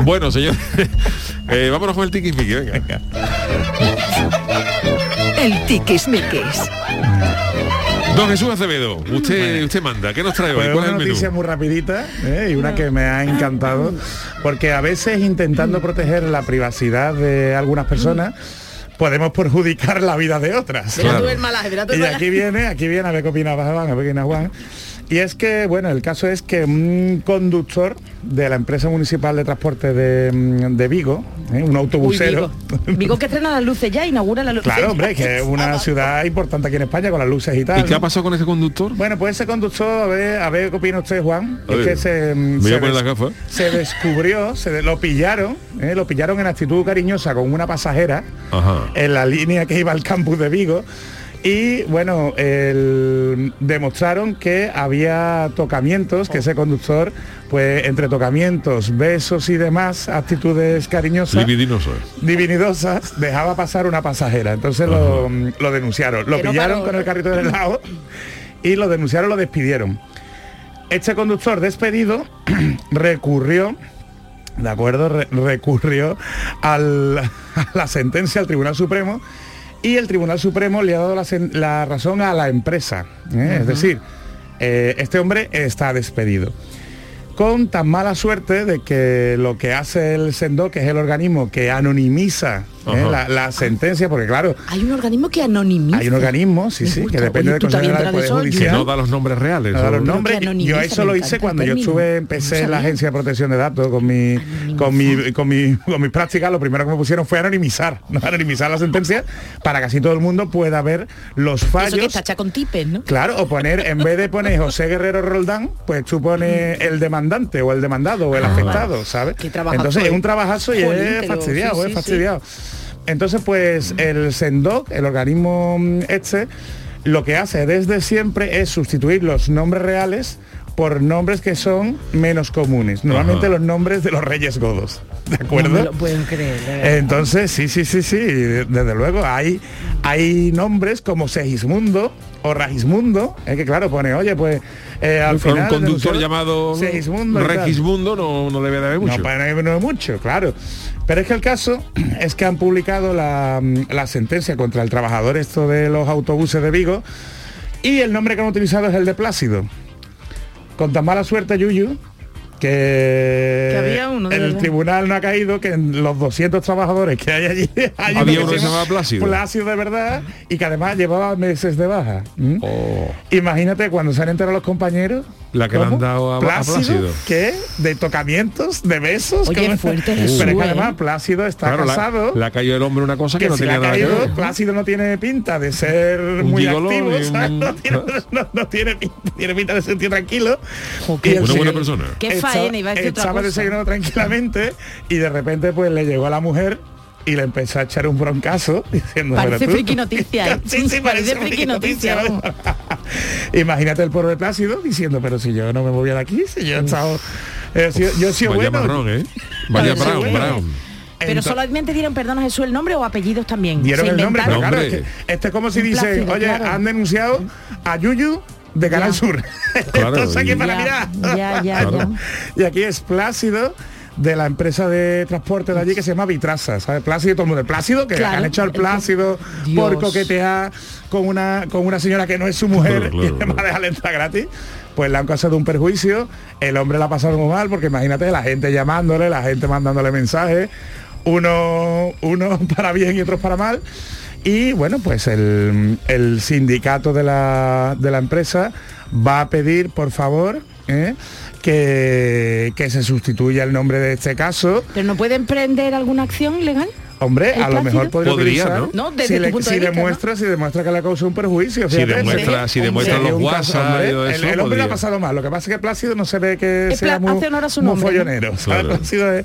Bueno, señor, eh, vámonos con el tiquismiqui, venga. El tiquismiquis. Don Jesús Acevedo, usted, usted manda, ¿qué nos trae hoy? Pues ¿Cuál es una menú? noticia muy rapidita ¿eh? y una que me ha encantado porque a veces intentando proteger la privacidad de algunas personas podemos perjudicar la vida de otras. Verá Claro. tú el Malaje, verá tú el Y Malaje. aquí viene, aquí viene a ver qué opina Juan, a ver qué opina Juan. Y es que, bueno, el caso es que un conductor de la empresa municipal de transporte de, mm, de Vigo, ¿eh? un Uy, autobusero, Vigo. Vigo que estrena las luces ya, inaugura las luces. claro, hombre, que es una ciudad importante aquí en España con las luces y tal. ¿Y qué ¿no? ha pasado con ese conductor? Bueno, pues ese conductor, a ver, a ver qué opina usted, Juan. A Es que se, mm, me voy se a poner des- las gafas. se descubrió, se de- lo pillaron, ¿eh? lo pillaron en actitud cariñosa con una pasajera Ajá. en la línea que iba al campus de Vigo. Y bueno, el- demostraron que había tocamientos, que ese conductor, pues entre tocamientos, besos y demás, actitudes cariñosas, divinidosas, dejaba pasar una pasajera. Entonces lo, lo denunciaron. Lo pillaron con el carrito del helado y lo denunciaron, lo despidieron. Este conductor despedido recurrió, ¿de acuerdo? Re- recurrió al- a la sentencia al Tribunal Supremo y el Tribunal Supremo le ha dado la, razón a la empresa. ¿eh? Es decir, eh, este hombre está despedido con tan mala suerte de que lo que hace el SENDO, que es el organismo que anonimiza ¿eh? La, la sentencia, porque claro, Hay un organismo que anonimiza. hay un organismo, sí, sí, que depende Oye, del ¿tú Consejo General del Poder eso? Que Judicial. no da los nombres reales. No da los eso- nombres. que Yo eso lo hice cuando yo estuve, empecé en la. Agencia de Protección de Datos con mi, con mi, con mi, con mis prácticas, lo primero que me pusieron fue anonimizar, ¿no? anonimizar la sentencia para que así todo el mundo pueda ver los Eso que fallos. está hecha con tipes, ¿no? Claro, o poner, en vez de poner José Guerrero Roldán, pues tú pones el demandante o el demandado o el afectado, ¿sabes? Entonces es un trabajazo y es fastidiado, es fastidiado. Entonces, pues el SENDOC, el organismo mm, este, lo que hace desde siempre es sustituir los nombres reales por nombres que son menos comunes. Normalmente Ajá. los nombres de los reyes godos. ¿De No acuerdo? me lo pueden creer. Entonces, sí, sí, sí, sí, de- desde luego. Hay, hay nombres como Segismundo o Ragismundo, eh, que claro, pone, oye, pues eh, al Con un final... conductor denunció llamado Segismundo. Regismundo no, no debe de haber mucho. No, pues, no es mucho, claro. Pero es que el caso es que han publicado la, la sentencia contra el trabajador esto de los autobuses de Vigo y el nombre que han utilizado es el de Plácido. Con tan mala suerte, Yuyu, que, Que había uno, el verdad. tribunal no ha caído que en los 200 trabajadores que hay allí hay Había uno que se llamaba Plácido. Plácido de verdad y que además llevaba meses de baja. Oh. Imagínate cuando se han enterado los compañeros. La que le han ¿cómo? dado a- a Plácido. ¿Qué? De tocamientos, de besos. Oye, ¿cómo? fuerte, Pero Jesús, es que ¿eh? además Plácido está Claro, la, casado. le ha caído el hombre una cosa que, que no si le tenía ha nada que caído, ver. Plácido no tiene pinta de ser Un muy activo, un-. No, tiene, no- no tiene pinta, tiene pinta de ser tío tranquilo. Joder. Y el Una buena persona. Qué estaba- faena, iba a decir otra Estaba cosa. desayunando tranquilamente y de repente pues le llegó a la mujer y le empezó a echar un broncazo diciendo Parece friki noticia, sí, sí, Parece parece friki friki noticia, noticia. Imagínate el pobre Plácido diciendo, pero si yo no me movía de aquí, si yo he estado... eh, si yo, he sido Vaya bueno. marrón, ¿eh? Vaya brown, bueno. brown. Pero Entonces- solamente dieron, perdona Jesús, el nombre o apellidos también. Dieron el nombre, pero claro, es Nombre. que este es como si dicen, oye, claro. han denunciado a Yuyu de Canal Ya. Sur. Claro, Entonces aquí y- para Ya, mirar. ya, ya, Claro. ya. Y aquí es Plácido de la empresa de transporte de allí que se llama Vitrasa, ¿sabes? Plácido, todo el mundo, el Plácido, que Claro. han echado el Plácido por coquetear con una, con una señora que no es su mujer Claro, claro, y además claro. dejarle entrar gratis. Pues le han causado un perjuicio, el hombre la ha pasado muy mal, porque imagínate la gente llamándole, la gente mandándole mensajes, uno, uno para bien y otros para mal. Y bueno, pues el, el sindicato de la, de la empresa va a pedir, por favor, ¿eh? Que, que se sustituya el nombre de este caso. Pero no pueden prender alguna acción legal. Hombre, ¿El a lo mejor podría, Podría, utilizar, ¿no? No, desde si, tu le- punto si de vista, demuestra, si demuestra que le causó un perjuicio. Si demuestra, si demuestra los WhatsApp el, el hombre le ha pasado mal. Lo que pasa es que Plácido no se ve que Es sea muy, hace honor a su muy follonero. Claro. Plácido es-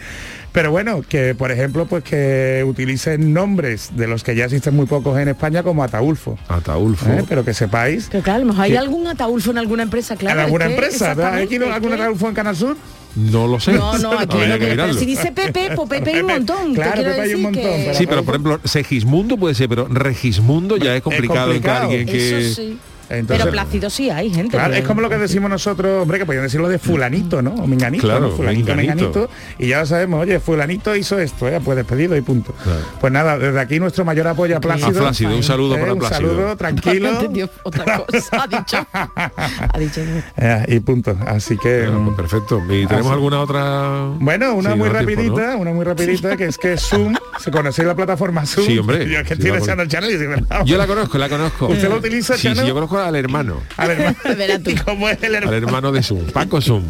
Pero bueno, que por ejemplo, pues que utilicen nombres de los que ya existen muy pocos en España como Ataulfo. Ataulfo. ¿eh? Pero que sepáis. Pero claro, hay algún ataulfo en alguna empresa, claro. en alguna es que empresa. ¿Hay que- Ataulfo en Canal Sur? No lo sé. No, no, aquí Habría no, que pero si dice Pepe, pues Pepe hay un montón. claro, Pepe hay un montón, que- pero- Sí, pero por ejemplo, Segismundo puede ser, pero Regismundo ya es complicado, en que complicado. alguien que... Eso sí. Entonces- pero Plácido sí hay gente. Claro, que- es como lo que decimos nosotros, hombre, que podían decirlo de fulanito, ¿no? O menganito, Claro, ¿no? Fulanito, menganito. menganito. Y ya lo sabemos, oye, fulanito hizo esto, ¿eh? pues despedido y punto. Claro. Pues nada, desde aquí nuestro mayor apoyo a Plácido. A Plácido, un saludo Eh, para un Plácido. saludo, tranquilo. No entendió otra cosa. Ha dicho. Ha dicho. Eh, y punto. Así que... Bueno, pues mm, perfecto. ¿Y tenemos Así. alguna otra...? Bueno, una Sí, muy tiempo, rapidita, una muy rapidita, que es que Zoom, ¿se conocéis la plataforma Zoom? Sí, hombre. Yo que Sí, estoy la deseando el channel y "No". Yo la conozco, la conozco. ¿Usted lo utiliza, Sí, yo conozco al hermano. Al hermano. Verás tú. ¿Y cómo es el Al hermano? hermano de Zoom. Paco Zoom.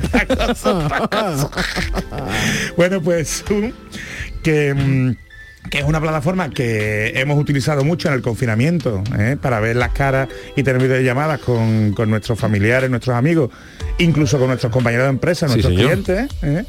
bueno, pues Zoom, que, mm, que es una plataforma que hemos utilizado mucho en el confinamiento, ¿eh? para ver las caras y tener videollamadas con, con nuestros familiares, nuestros amigos, incluso con nuestros compañeros de empresa, nuestros clientes. ¿eh?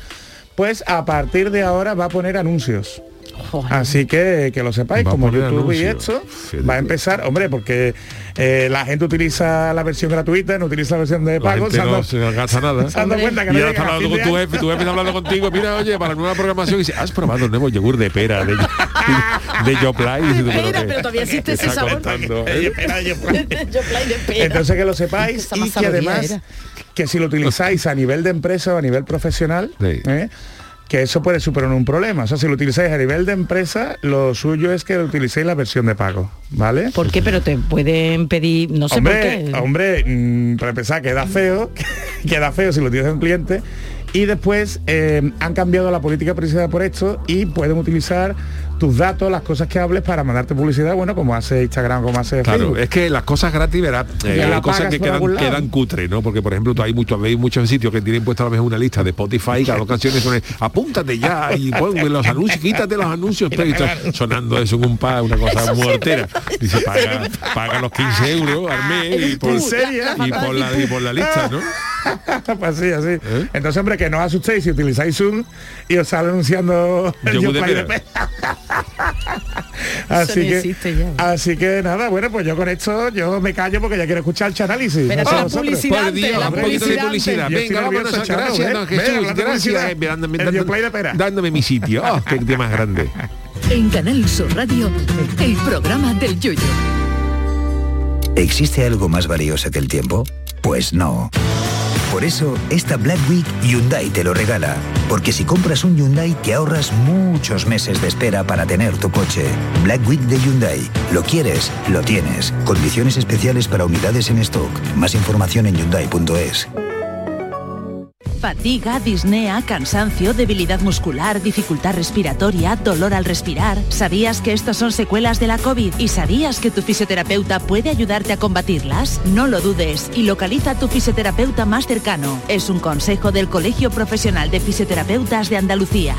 Pues a partir de ahora va a poner anuncios. Joder. Así que que lo sepáis, Va como YouTube y anuncios. esto, Fíjate va a empezar, hombre, porque eh, la gente utiliza la versión gratuita, no utiliza la versión de La pago, gente se han no se gasta nada. se han dado Hombre. cuenta que Y no ahora está hablando con tu jefe, tu jefe está hablando contigo, mira, oye, para la nueva programación, y dice, ¿has probado el nuevo yogur de pera de, de? Y Ey, ¿eh? Entonces que lo sepáis y que además era. que si lo utilizáis a nivel de empresa o a nivel profesional, Sí. ¿eh? Que eso puede superar un problema. O sea, si lo utilizáis a nivel de empresa, lo suyo es que lo utilicéis la versión de pago, ¿vale? ¿Por qué? Pero te pueden pedir, no sé hombre, por qué. hombre, mm, para empezar, queda feo, queda feo si lo tienes un cliente. Y después eh, han cambiado la política precisada por esto y pueden utilizar tus datos, las cosas que hables para mandarte publicidad, bueno, como hace Instagram, como hace Claro, Facebook. es que las cosas gratis, verás, eh, la hay cosas que quedan, quedan cutre, ¿no? Porque, por ejemplo, tú hay muchos, veis muchos sitios que tienen puesta a lo mejor una lista de Spotify, que las canciones son, apúntate ya y pon los anuncios, quítate los anuncios, pero y está sonando eso en un pa, una cosa muertera. Dice, paga, paga los 15 euros al mes y por, y por la, y por la lista, ¿no? pues así, así. ¿Eh? Entonces, hombre, que no os asustéis si utilizáis Zoom y os sale anunciando el Yogur de de. así que, ya. así que nada, bueno, pues yo con esto yo me callo porque ya quiero escuchar el análisis. Pero la publicidad Por Dios, la publicidad publicidad. Venga, nervioso, Chano, Gracias, ¿eh? don Ven, Jesús. Gracias. publicidad. eh, dándome, El dándome- dándome mi sitio. Oh, qué día más grande. En Canal Sur Radio, el programa del Yoyo. ¿Existe algo más valioso que el tiempo? Pues no. Por eso, esta Black Week Hyundai te lo regala. Porque si compras un Hyundai te ahorras muchos meses de espera para tener tu coche. Black Week de Hyundai. Lo quieres, lo tienes. Condiciones especiales para unidades en stock. Más información en hyundai.es. Fatiga, disnea, cansancio, debilidad muscular, dificultad respiratoria, dolor al respirar. ¿Sabías que estos son secuelas de la COVID y sabías que tu fisioterapeuta puede ayudarte a combatirlas? No lo dudes y localiza a tu fisioterapeuta más cercano. Es un consejo del Colegio Profesional de Fisioterapeutas de Andalucía.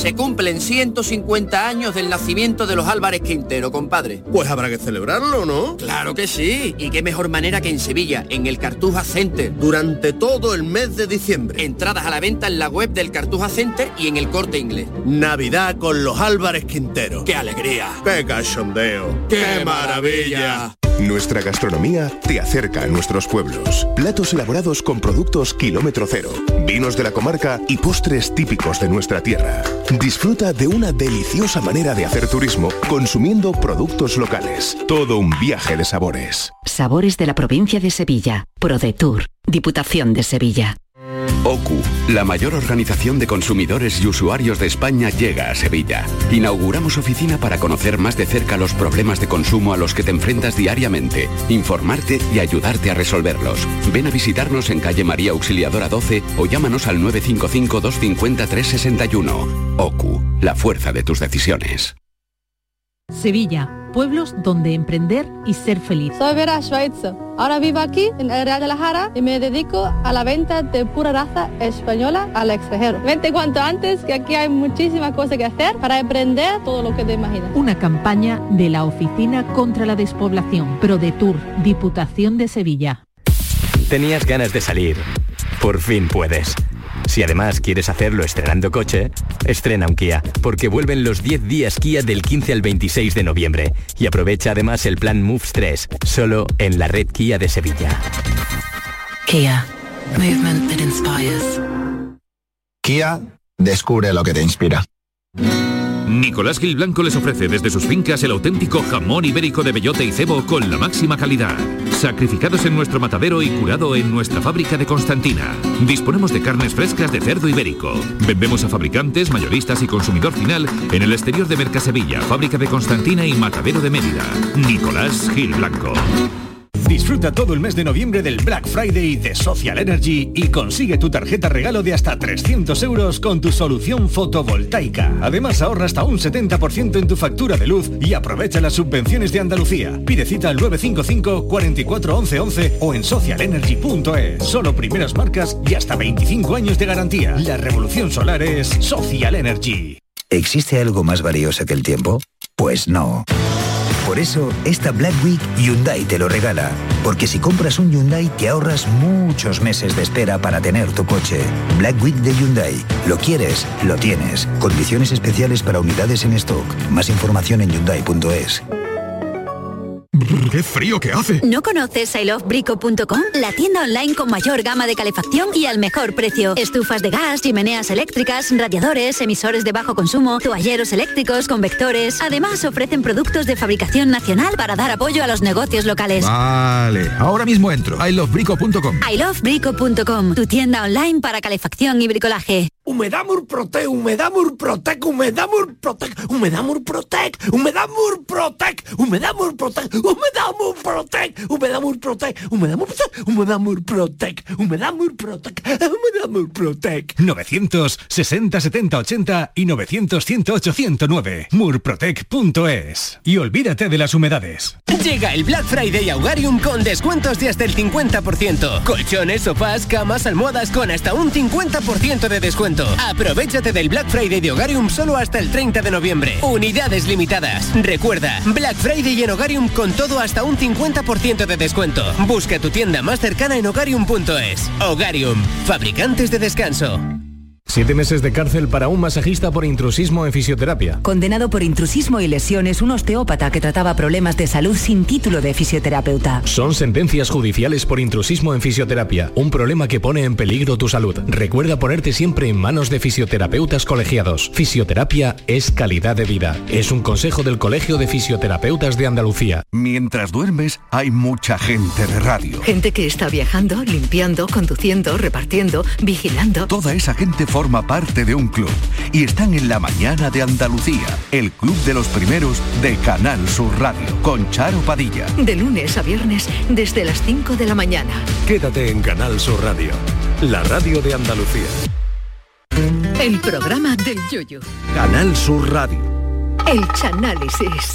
Se cumplen 150 años del nacimiento de los Álvarez Quintero, compadre. Pues habrá que celebrarlo, ¿no? Claro que sí. Y qué mejor manera que en Sevilla, en el Cartuja Center. Durante todo el mes de diciembre. Entradas a la venta en la web del Cartuja Center y en el corte inglés. Navidad con los Álvarez Quintero. ¡Qué alegría! ¡Qué cachondeo! ¡Qué maravilla! Nuestra gastronomía te acerca a nuestros pueblos. Platos elaborados con productos kilómetro cero, vinos de la comarca y postres típicos de nuestra tierra. Disfruta de una deliciosa manera de hacer turismo consumiendo productos locales. Todo un viaje de sabores. Sabores de la provincia de Sevilla. ProDetour. Diputación de Sevilla. OCU, la mayor organización de consumidores y usuarios de España, llega a Sevilla. Inauguramos oficina para conocer más de cerca los problemas de consumo a los que te enfrentas diariamente, informarte y ayudarte a resolverlos. Ven a visitarnos en calle María Auxiliadora 12 o llámanos al 955-250-361. OCU, la fuerza de tus decisiones. Sevilla, pueblos donde emprender y ser feliz. Soy Vera Schweitzer. Ahora vivo aquí en el Real de la Jara y me dedico a la venta de pura raza española al extranjero. Vente cuanto antes que aquí hay muchísimas cosas que hacer para emprender todo lo que te imaginas. Una campaña de la Oficina contra la Despoblación, ProDetour, Diputación de Sevilla. Tenías ganas de salir. Por fin puedes. Si además quieres hacerlo estrenando coche, estrena un Kia, porque vuelven los 10 días Kia del 15 al 26 de noviembre. Y aprovecha además el plan Moves 3, solo en la red Kia de Sevilla. Kia, movement that inspires. Kia, descubre lo que te inspira. Nicolás Gil Blanco les ofrece desde sus fincas el auténtico jamón ibérico de bellota y cebo con la máxima calidad. Sacrificados en nuestro matadero y curado en nuestra fábrica de Constantina. Disponemos de carnes frescas de cerdo ibérico. Vendemos a fabricantes, mayoristas y consumidor final en el exterior de Mercasevilla, fábrica de Constantina y matadero de Mérida. Nicolás Gil Blanco. Disfruta todo el mes de noviembre del Black Friday de Social Energy y consigue tu tarjeta regalo de hasta 300 euros con tu solución fotovoltaica. Además ahorra hasta un 70% en tu factura de luz y aprovecha las subvenciones de Andalucía. Pide cita al 955 44 11 11 o en socialenergy.es. Solo primeras marcas y hasta 25 años de garantía. La revolución solar es Social Energy. ¿Existe algo más valioso que el tiempo? Pues no. Por eso, esta Black Week Hyundai te lo regala. Porque si compras un Hyundai te ahorras muchos meses de espera para tener tu coche. Black Week de Hyundai. Lo quieres, lo tienes. Condiciones especiales para unidades en stock. Más información en hyundai.es. ¡Qué frío que hace! ¿No conoces ilovebrico.com? La tienda online con mayor gama de calefacción y al mejor precio. Estufas de gas, chimeneas eléctricas, radiadores, emisores de bajo consumo, toalleros eléctricos, convectores. Además ofrecen productos de fabricación nacional para dar apoyo a los negocios locales. Vale, ahora mismo entro. ilovebrico.com. ilovebrico.com, tu tienda online para calefacción y bricolaje. Humedad Murprotec, Humedad Murprotec, Humedad Murprotec, Humedad Murprotec, Humedad Murprotec, Humedad Murprotec, Humedad Murprotec, Humedad Murprotec, Humedad Murprotec, Humedad Murprotec, Humedad Murprotec, Humedad Murprotec. 960 70 80 y 900 108 109. Murprotec.es. Y olvídate de las humedades. Llega el Black Friday a Hogarium con descuentos de hasta el 50%. Colchones, sofás, camas, almohadas con hasta un 50% de descuento. Aprovechate del Black Friday de Hogarium solo hasta el 30 de noviembre. Unidades limitadas. Recuerda, Black Friday en Hogarium con todo hasta un 50% de descuento. Busca tu tienda más cercana en hogarium.es. Hogarium, fabricantes de descanso. Siete meses de cárcel para un masajista por intrusismo en fisioterapia. Condenado por intrusismo y lesiones, un osteópata que trataba problemas de salud sin título de fisioterapeuta. Son sentencias judiciales por intrusismo en fisioterapia, un problema que pone en peligro tu salud. Recuerda ponerte siempre en manos de fisioterapeutas colegiados. Fisioterapia es calidad de vida. Es un consejo del Colegio de Fisioterapeutas de Andalucía. Mientras duermes, hay mucha gente de radio. Gente que está viajando, limpiando, conduciendo, repartiendo, vigilando. Toda esa gente forma forma parte de un club y están en la mañana de Andalucía, el club de los primeros de Canal Sur Radio, con Charo Padilla. De lunes a viernes desde las 5 de la mañana. Quédate en Canal Sur Radio, la radio de Andalucía. El programa del Yoyo. Canal Sur Radio. El Chanálisis.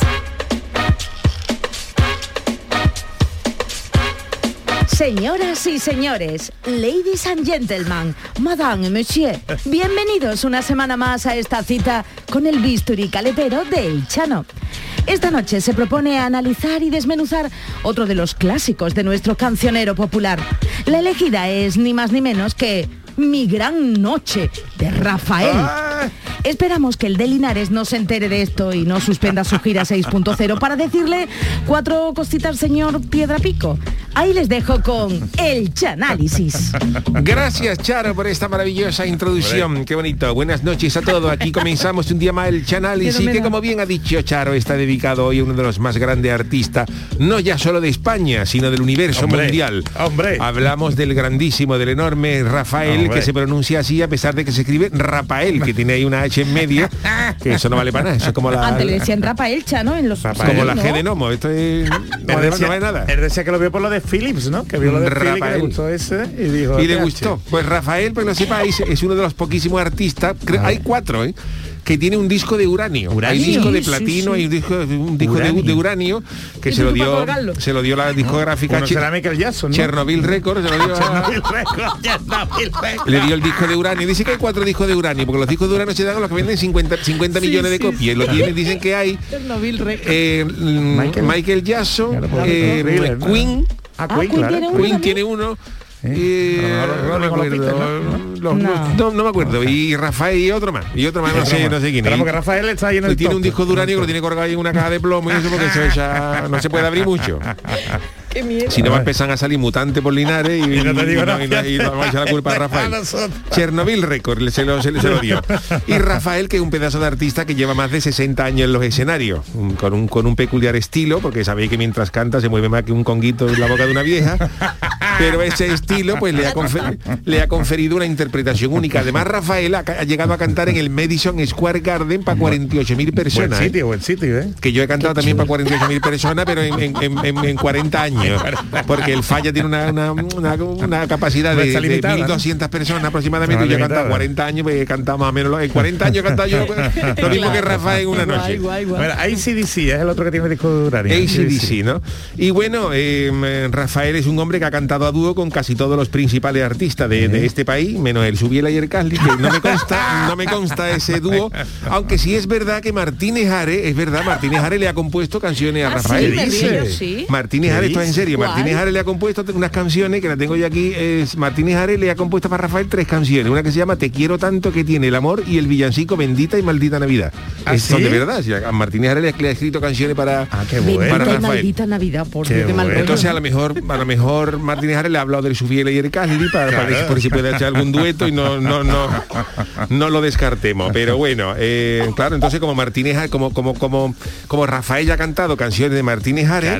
Señoras y señores, ladies and gentlemen, madame, monsieur, bienvenidos una semana más a esta cita con el bisturi caletero de El Chano. Esta noche se propone analizar y desmenuzar otro de los clásicos de nuestro cancionero popular. La elegida es ni más ni menos que Mi Gran Noche de Rafael. Esperamos que el de Linares no se entere de esto y no suspenda su gira 6.0 para decirle cuatro cositas, señor Piedra Pico. Ahí les dejo con el Chanálisis. Gracias, Charo, por esta maravillosa introducción. Qué bonito. Buenas noches a todos. Aquí comenzamos un día más el Chanálisis, que como bien ha dicho Charo, está dedicado hoy a uno de los más grandes artistas, no ya solo de España, sino del universo Hombre, mundial. hombre. Hablamos del grandísimo, del enorme Rafael, Que se pronuncia así a pesar de que se escribe Rafael, que tiene ahí una H en medio, que eso no vale para nada. Eso es como la, Antes le decían Rafael Chano en los como la ¿no? G de Nomo. Esto es, no, vale- no nada. él decía que lo vio por lo de Philips, ¿no? Que vio lo de Philips, que le Rafael. gustó ese y dijo... y le gustó. Pues Rafael, pues lo sepáis, es uno de los poquísimos artistas, hay cuatro, ¿eh? Que tiene un disco de uranio. ¿Uranio? Hay disco de platino sí. y un disco, un disco de- Uranio. De, uranio que ¿Y se lo dio se lo dio la discográfica será Michael Jackson, ¿no? Chernobyl Records, se lo dio a- Chernobyl Records, Chernobyl Records. le dio el disco de uranio. Dice que hay cuatro discos de uranio, porque los discos de uranio se dan a los que venden 50, 50 Sí, millones de sí, copias. Lo tienen, dicen que hay Chernobyl Records. eh, Michael. Michael, Jackson, eh. Queen, Ah, Ah, Queen, Queen claro. tiene uno Queen también. tiene uno. No me acuerdo. Y Rafael y otro más. Y otro más, no sé, no sé quién Pero es. porque Rafael está ahí en el tiene un disco de uranio que lo tiene colgado ahí en una caja de plomo y eso porque eso ya no se puede abrir mucho. Qué miedo. Si no va a empezar a salir mutante por Linares y, Y no te digo y nada. y y no vamos a echar la culpa a Rafael. A. Chernobyl Record se lo, se, se lo dio. Y Rafael, que es un pedazo de artista que lleva más de 60 años en los escenarios, un- con un, con un peculiar estilo, porque sabéis que mientras canta se mueve más que un conguito en la boca de una vieja, pero ese estilo pues le ha, confer- le ha conferido una interpretación única. Además, Rafael ha, llegado a cantar en el Madison Square Garden para 48.000 Buen personas. ¿eh? sitio, buen sitio, ¿eh? que yo he cantado también para 48.000 personas, pero en, en- en- en- en 40 años. Porque el falla tiene una, una, una- una capacidad de, de limitada, ¿no? 1.200 personas aproximadamente. Y yo he cantado limitada. 40 años, pues he cantado más o menos. lo- En 40 años he cantado yo lo mismo que Rafa en una noche. Bueno, ACDC es el otro que tiene disco de uranio. ACDC, ¿no? Y bueno, eh, Rafael es un hombre que ha cantado a dúo con casi todos los principales artistas de, de este país, menos el Subiela y el Casli, que no me consta, no me consta ese dúo, aunque sí es verdad que Martínez Are, es verdad, Martínez Are le ha compuesto canciones a Ah, sí, Rafael. me río yo, sí. Martínez ¿Qué Are, esto es en? Serio, ¿Cuál? Martínez Are le ha compuesto unas canciones que la tengo yo aquí, es Martínez Are le ha compuesto para Rafael tres canciones, una que se llama Te quiero tanto que tiene el amor y el villancico Bendita y Maldita Navidad. ¿Ah, Es- Son sí? de verdad, a Martínez Are le, le ha escrito canciones para, qué y Rafael. maldita Navidad, por Qué qué mal bueno. rollo, Entonces a lo mejor, a lo mejor Martínez Ares le ha hablado del Sufiel y el Casli para, si- por si puede echar algún dueto y no, no, no, no lo descartemos. Pero bueno, eh, claro, entonces como Martínez como, como, como, como Rafael ya ha cantado canciones de Martínez Ares,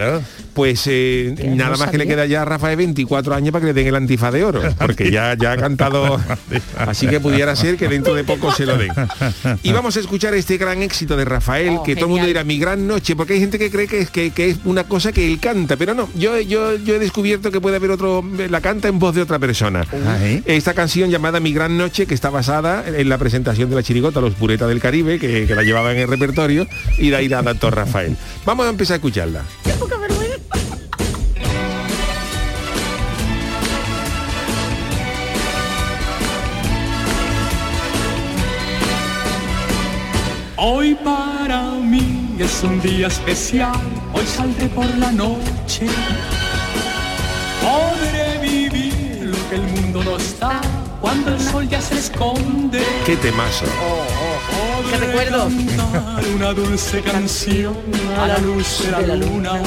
pues eh, Que nada no más que le queda ya a Rafael 24 años para que le den el antifaz de oro, porque ya, ya ha cantado, así que pudiera ser que dentro de poco se lo den. Y vamos a escuchar este gran éxito de Rafael, Oh, que todo el mundo dirá mi gran noche, porque hay gente que cree que es, que, que es una cosa que él canta, pero no, yo, yo, yo he descubierto que puede haber otro, la canta en voz de otra persona. Esta canción llamada Mi Gran Noche, que está basada en la presentación de la chirigota Los Puretas del Caribe, que, que la llevaba en el repertorio, y de ahí la adaptó Rafael. Vamos a empezar a escucharla. Hoy para mí es un día especial, hoy saldré por la noche. Podré vivir lo que el mundo nos da cuando el sol ya se esconde. Qué temazo. ¿Qué recuerdo? Una dulce canción a la luz de la luna.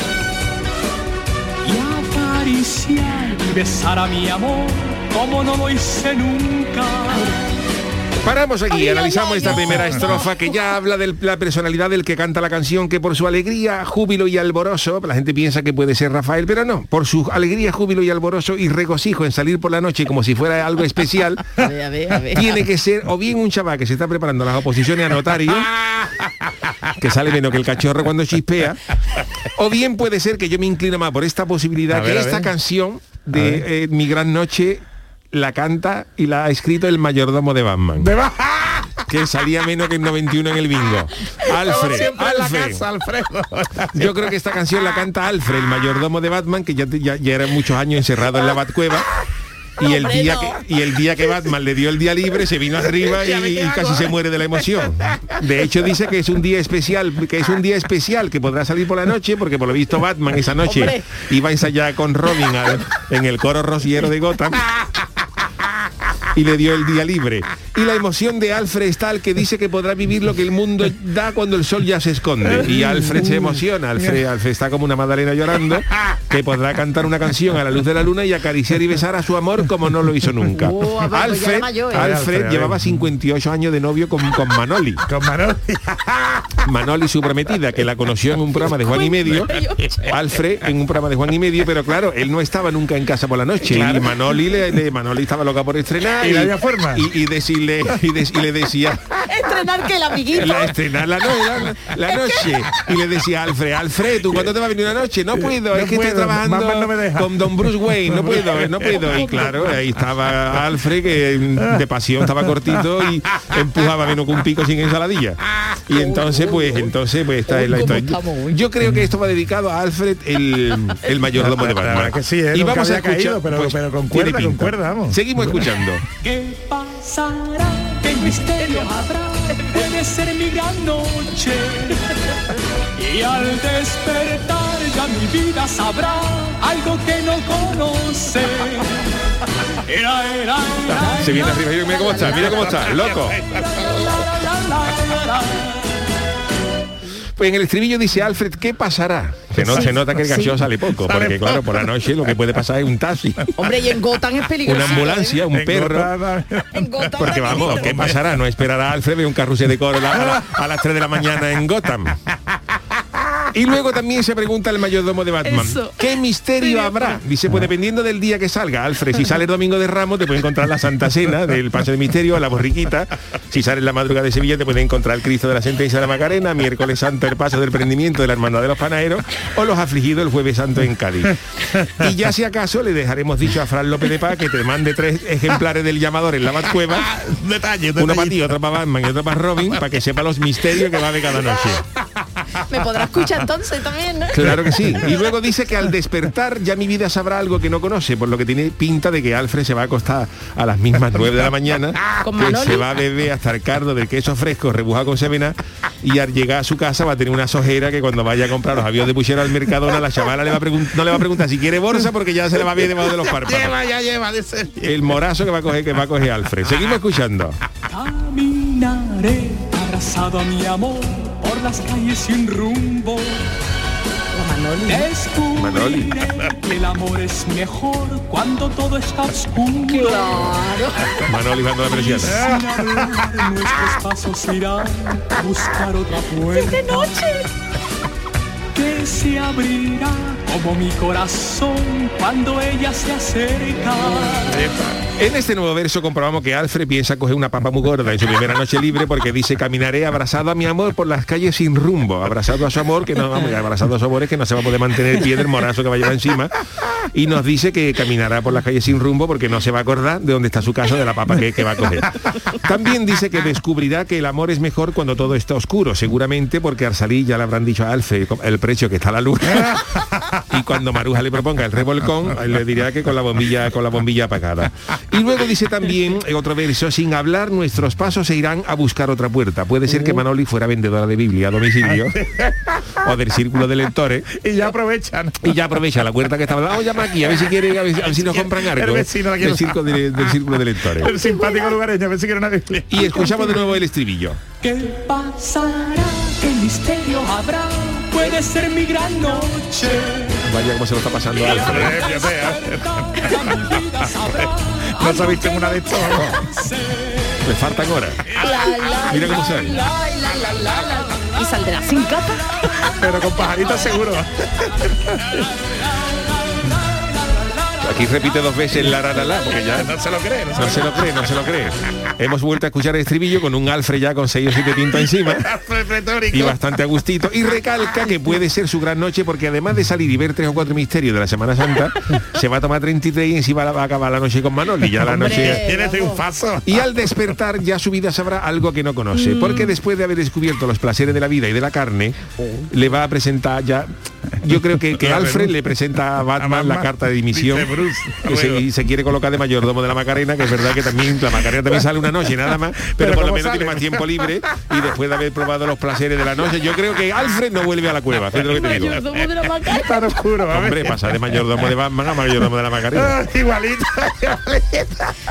Y acariciar y besar a mi amor como no lo hice nunca. Paramos aquí, analizamos esta primera estrofa que ya habla de la personalidad del que canta la canción, que por su alegría, júbilo y alboroso, la gente piensa que puede ser Rafael, pero no, por su alegría, júbilo y alboroso y regocijo en salir por la noche como si fuera algo especial, A ver, a ver, a ver. tiene que ser o bien un chaval que se está preparando las oposiciones a notario, que sale menos que el cachorro cuando chispea, o bien puede ser que yo me inclino más por esta posibilidad que esta canción de eh, Mi Gran Noche la canta y la ha escrito el mayordomo de Batman. que salía menos que el 91 en el bingo. Alfred, Siempre en la Alfred. casa, Alfredo. Yo creo que esta canción la canta Alfred, el mayordomo de Batman, que ya, ya, ya era muchos años encerrado en la Batcueva. Y el, día que, y el día que Batman le dio el día libre se vino arriba y, y casi se muere de la emoción. De hecho dice que es un día especial, que es un día especial que podrá salir por la noche porque por lo visto Batman esa noche iba a ensayar con Robin al- en el coro rociero de Gotham y le dio el día libre. Y la emoción de Alfred es tal que dice que podrá vivir lo que el mundo da cuando el sol ya se esconde. Y Alfred se emociona, Alfred, Alfred está como una Madalena llorando, que podrá cantar una canción a la luz de la luna y acariciar y besar a su amor como no lo hizo nunca. Oh, a ver, ya Alfred, mayor, ¿eh? Alfred llevaba ver. 58 años de novio con, con Manoli. Con Manoli. Manoli, su prometida, que la conoció en un programa de Juan y Medio. Alfred en un programa de Juan y Medio, pero claro, él no estaba nunca en casa por la noche. Claro. Y Manoli, le, le- Manoli estaba loca por estrenar. Y había forma. Y, y decirle, y, de- y le decía, Estrenar que el amiguito. la estrenar la, no- la- la noche. Y le decía a Alfred, Alfred, ¿tú cuándo te va a venir una noche? No puedo, es que estoy trabajando Batman no me deja. con Don Bruce Wayne, no puedo, no puedo. Y claro, ahí estaba Alfred, que de pasión estaba cortito y empujaba menos que un pico sin ensaladilla. Y entonces, pues, entonces, pues esta es la ¿Cómo historia. Yo creo que esto va dedicado a Alfred, el, el mayordomo de La Batman. que sí, ¿eh? Y vamos a había escuchar, caído, pero- pues, pero con cuerda, con cuerda, vamos. Seguimos escuchando. ¿Qué pasará? ¿Qué misterio habrá? Puede ser mi gran noche. Y al despertar ya mi vida sabrá algo que no conoce. Era, era, era, Se viene arriba, mira cómo está, mira cómo está, loco. Pues en el estribillo dice Alfred, ¿qué pasará? Se, no, Sí, se nota que el sí. gallo sale poco, Sale porque claro, por la noche lo que puede pasar es un taxi, Hombre, y en Gotham es peligroso. una ambulancia, un En perro. Gotham- En Gotham Porque vamos, ¿qué pasará? No esperará Alfred ver un carrusel de coro a, la- a las 3 de la mañana en Gotham. Y luego también se pregunta el mayordomo de Batman, Eso. ¿qué misterio habrá? Dice, pues dependiendo del día que salga, Alfred, si sale el domingo de Ramos te puede encontrar la Santa Cena del Paso de Misterio, la borriquita, si sale en la madrugada de Sevilla te puede encontrar el Cristo de la Sentencia de la Macarena, miércoles santo el Paso del Prendimiento de la Hermandad de los Panaderos o los afligidos el Jueves Santo en Cádiz. Y ya si acaso le dejaremos dicho a Fran López de Paz que te mande tres ejemplares del llamador en la Batcueva, Detalle, uno para ti, otro para Batman y otro para Robin, para que sepa los misterios que va a haber cada noche. Me podrá escuchar entonces también, ¿no? Claro que sí. Y luego dice que al despertar ya mi vida sabrá algo que no conoce, por lo que tiene pinta de que Alfred se va a acostar a las mismas 9 de la mañana, Con que se va a beber hasta el cardo del queso fresco rebujado con semena y al llegar a su casa va a tener una sojera que cuando vaya a comprar los aviones de puchero al Mercadona la chavala le va a pregun- no le va a preguntar si quiere bolsa porque ya se le va ver debajo de los párpados. Lleva, ya lleva de ser. El morazo que va a coger que va a coger Alfred. Seguimos escuchando. Caminaré abrazado a mi amor por las calles sin rumbo. Manoli. Descubriré que el amor es mejor cuando todo está oscuro. Manoli cuando la hablar, nuestros pasos irán a buscar otra puerta. Que se abrirá como mi corazón cuando ella se acerca. En este nuevo verso comprobamos que Alfred piensa coger una papa muy gorda en su primera noche libre porque dice caminaré abrazado a mi amor por las calles sin rumbo, abrazado a su amor, que no vamos, abrazado a su amor es que no se va a poder mantener pie del morazo que va a llevar encima. Y nos dice que caminará por las calles sin rumbo porque no se va a acordar de dónde está su casa, de la papa que, que va a coger. También dice que descubrirá que el amor es mejor cuando todo está oscuro, seguramente porque al salir ya le habrán dicho a Alfred el precio que está la luz. Y cuando Maruja le proponga el revolcón, le dirá que con la bombilla, con la bombilla apagada. Y luego dice también en otro verso, sin hablar, nuestros pasos se irán a buscar otra puerta. Puede ser que Manoli fuera vendedora de Biblia a domicilio o del círculo de lectores. Y ya aprovechan. Y ya aprovecha la puerta que estaba. Vamos a llamar aquí, a ver si quiere, a ver, si- a ver si nos compran algo. El vecino quiere del, circo de- del círculo de lectores. El simpático lugareño, a ver si quiere una Biblia. Y escuchamos de nuevo el estribillo. ¿Qué pasará? ¿Qué misterio habrá? Puede ser mi gran noche. Vaya cómo se lo está pasando a No sabéis que en una de estas. Le faltan horas. Mira cómo sale. Y saldrá sin capa. Pero con pajarita seguro. Aquí repite dos veces la la la la, porque ya No se lo cree, no se no lo se lo cree, no se lo cree. Hemos vuelto a escuchar el estribillo con un Alfred ya con 6 o 7 tintos encima. y bastante a gustito. Y recalca que puede ser su gran noche porque además de salir y ver tres o cuatro misterios de la Semana Santa, se va a tomar 33 y encima va a acabar la noche con Manoli. Ya la noche. Tiene triunfazo. Y al despertar ya su vida sabrá algo que no conoce, Mm. porque después de haber descubierto los placeres de la vida y de la carne, le va a presentar ya, yo creo que, Alfred le presenta a Batman, la Batman. carta de dimisión Que se, Luego. y se quiere colocar de mayordomo de la Macarena, que es verdad que también la Macarena también sale una noche nada más, pero, Pero por lo ¿cómo menos sale? tiene más tiempo libre y después de haber probado los placeres de la noche, yo creo que Alfred no vuelve a la cueva, fíjate lo que te digo. Mayordomo de la Macarena. Tan oscuro, a ver. Hombre, pasa de mayordomo de Batman a mayordomo de la Macarena. Ah, Igualito.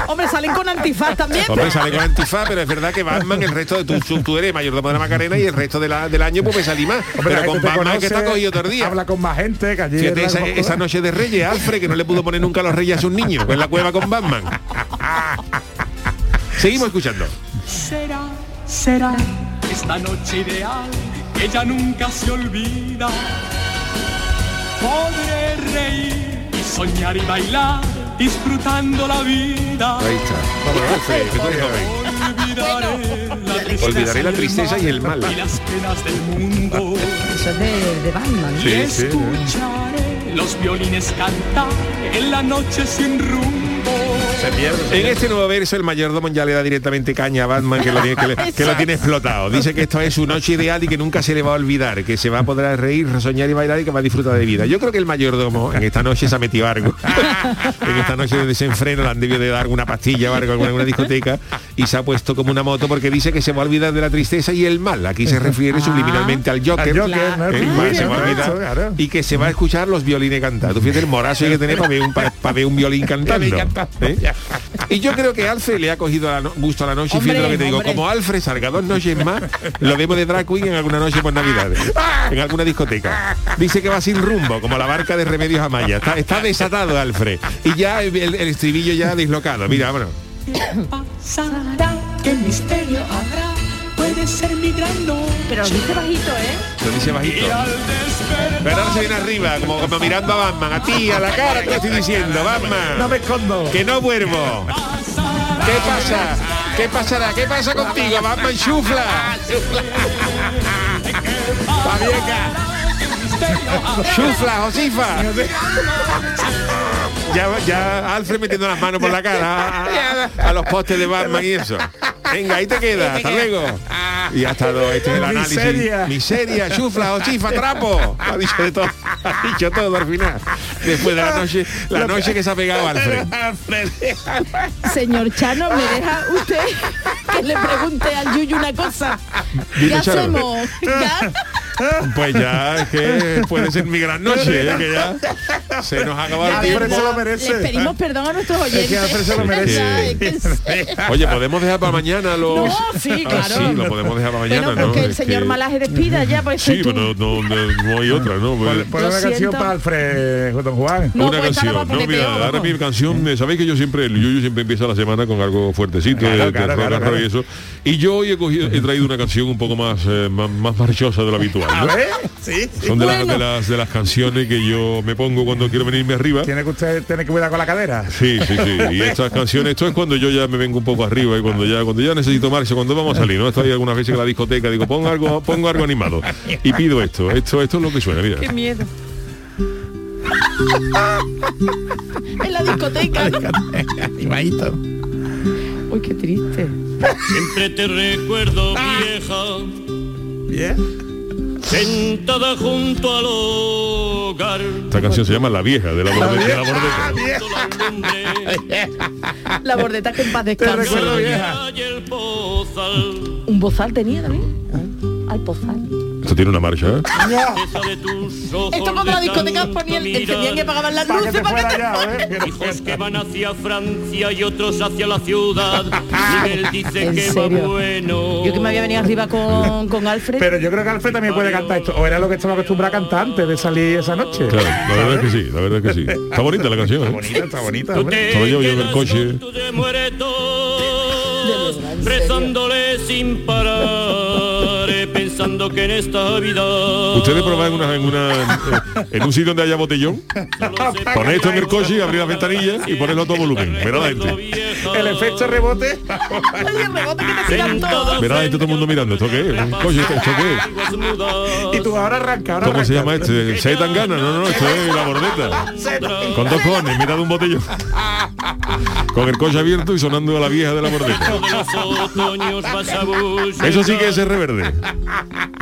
Hombre, salen con antifaz también. Hombre, sale con antifaz, pero es verdad que Batman, el resto de tu, tú, tú eres mayordomo de la Macarena y el resto de la- del año pues me salí más. Hombre, pero con Batman conoce, que está cogido todo el día. Habla con más gente, que allí Fíjate, era esa, esa noche de Reyes, Alfred, que no le pudo poner nunca a los Reyes a sus niños, en la cueva con Batman. Seguimos escuchando. Será, será esta noche ideal que ella nunca se olvida. Podré reír y soñar y bailar disfrutando la vida. Ahí está. Olvidaré la tristeza, Olvidaré la tristeza y el mal. y las penas del mundo. Eso es de, de Batman. y Sí, sí. escucharé los violines cantar en la noche sin rumbo. Se pierde. se En pierde. este nuevo verso el mayordomo ya le da directamente caña a Batman que lo tiene, que le- que lo tiene explotado. Dice que esto es su noche ideal y que nunca se le va a olvidar, que se va a poder reír, soñar y bailar y que va a disfrutar de vida. Yo creo que el mayordomo en esta noche se ha metido algo. en esta noche de desenfreno le han debido de dar alguna pastilla o algo en alguna discoteca y se ha puesto como una moto porque dice que se va a olvidar de la tristeza y el mal. Aquí se refiere subliminalmente al Joker. Al Joker, ¿no? El pingüino, se va a olvidar. eso, claro. y que se va a escuchar los violines cantar. Tú fíjate el morazo que hay que tener para ver un, pa- para ver un violín cantando. Violín cantando. ¿eh? Y yo creo que Alfred le ha cogido la no- gusto a la noche Hombre, y fíjate lo que te digo, como Alfred salga dos noches más, lo vemos de drag queen en alguna noche por Navidades, en alguna discoteca. Dice que va sin rumbo, como la barca de Remedios Amaya. Está, está desatado Alfred. Y ya el, estribillo ya dislocado. Mira, vámonos. Pasará, qué misterio habrá, puede ser mi gran noche. Pero lo dice bajito, ¿eh? Lo dice bajito. Y al despertar Pero ahora se viene arriba, como, como mirando a Batman, a ti, a la cara, te lo estoy diciendo, No Batman. me escondo. Que no vuelvo. ¿Qué pasa? ¿Qué pasará? ¿Qué pasa contigo, Batman Chufla? Chufla, Josifa. Ya, ya Alfred metiendo las manos por la cara a, a- a los postes de Batman y eso. Venga, ahí te queda, hasta luego. Y hasta luego, este es el análisis. Miseria. Miseria, chufla, Josifa, trapo. Ha dicho de todo, ha dicho todo al final. Después de la noche, la noche que se ha pegado Alfred. Señor Chano, ¿me deja usted que le pregunte al Yuyu una cosa? ¿Qué hacemos? ¿Ya? Pues ya es que puede ser mi gran noche, ya que ya se nos ha acabado el tiempo. se lo Les merece. pedimos perdón a nuestros oyentes. Es que Alfred se lo merece. Ya, es que sí. Oye, podemos dejar para mañana los. No, sí, Ah, claro. sí, lo podemos dejar para mañana, Bueno, ¿no? que el Es señor que- Malaje despida ya, pues Sí, tú. pero no, no, no hay otra, ¿no? Pues- Pon una canción para Alfred, don Juan. No, una pues canción. No, mira, peor, ahora mi canción, eh, sabéis que yo siempre, el Yuyu siempre empieza la semana con algo fuertecito Claro, de, de claro, rock claro, and roll claro. y eso. Y yo hoy he, cogido, he traído una canción un poco más, eh, más, más marchosa de lo habitual. A ¿no? ver, sí. sí. Son de, las, de, las, de las canciones que yo me pongo cuando quiero venirme arriba. Tiene que usted tener que cuidar con la cadera. Sí, sí, sí. Y estas canciones, esto es cuando yo ya me vengo un poco arriba y cuando ya, cuando ya necesito marcha, cuando vamos a salir, ¿no? Estoy algunas veces en la discoteca, digo, pongo algo, pongo algo animado. Y pido esto, esto, esto es lo que suena, mira. Qué miedo. en la discoteca. Igualito. Uy, qué triste. Siempre te recuerdo vieja, Bien. Sentada junto al hogar. Esta canción se llama La Vieja, de la bordeta. de la bordeta. La bordeta que en paz descanse. vieja. Un bozal tenía también. Al pozal. Esto tiene una marcha, ¿eh? Esto cuando la de discoteca ponían, mirar. encendían que pagaban las Para que luces te para que te ¿eh? Hijos que van hacia Francia y otros hacia la ciudad. Miguel dice ¿En que serio? va bueno. Yo que me había venido arriba con, con Alfred. Pero yo creo que Alfred también puede cantar esto. O era lo que estaba acostumbrado a cantar antes de salir esa noche. Claro, la verdad es que sí, la verdad es que sí. Está bonita la canción, Está ¿eh? bonita, está bonita, Tú hombre. te Estaba yo yo en el coche. rezándole sin parar, pensando que en esta vida ¿Ustedes proban en, una, en, una, en, en un sitio donde haya botellón? Ponéis esto en el coche, abrir las ventanillas y ponerlo a todo volumen. Verá la gente. El efecto rebote. Verá la gente todo el mundo mirando. ¿Esto qué es? Un coche, ¿esto, qué es? y tú ahora arranca, ahora ¿Cómo se arranca. llama este? ¿Se tan gana? No, no, esto es la bordeta. Con dos cojones, mira de un botellón. Con el coche abierto y sonando a la vieja de la bordeta. Eso sí que es R verde.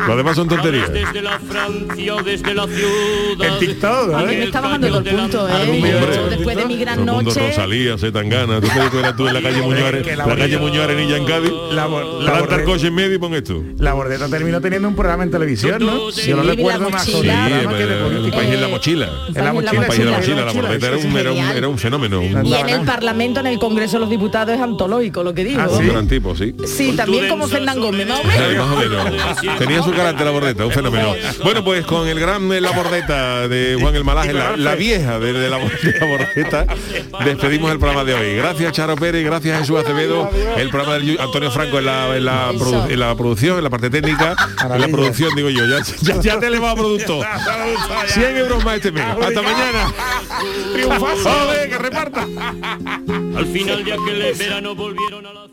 Lo demás son tonterías. Desde la Francia desde la ciudad. El TikTok, mí me está bajando todo el punto, ¿eh? Después de mi gran el noche... Rosalía, se tan gana. ¿Tú en la calle Muñoz, la la calle Muñoz Arenilla en Cádiz? La, la coche en medio y pon esto. la bordeta terminó teniendo un programa en televisión, ¿no? Yo recuerdo más Sí, el país en la mochila. En la El mochila, país en la sí, mochila, la mochila, bordeta era un, sí, era un, genial. era un fenómeno. Y en el Parlamento, en el Congreso de los Diputados es antológico lo que digo. Ah, un gran tipo, sí. Sí, también como Fernán Gómez, más o menos. Sí, más o menos. Tenía su carácter la bordeta, un fenómeno. Bueno, pues con el gran eh, la bordeta de Juan el Malaje, la, vieja de, de la, de la bordeta, despedimos el programa de hoy. Gracias Charo Pérez, gracias Jesús Acevedo, el programa del Yu- Antonio Franco en la, en la, produ- en la producción, en la parte técnica, en la producción digo yo, ya, ya, ya te le va a productor. 100 euros más este mes. Hasta mañana. Triunfazo. Que reparta. Al final de aquel verano volvieron a la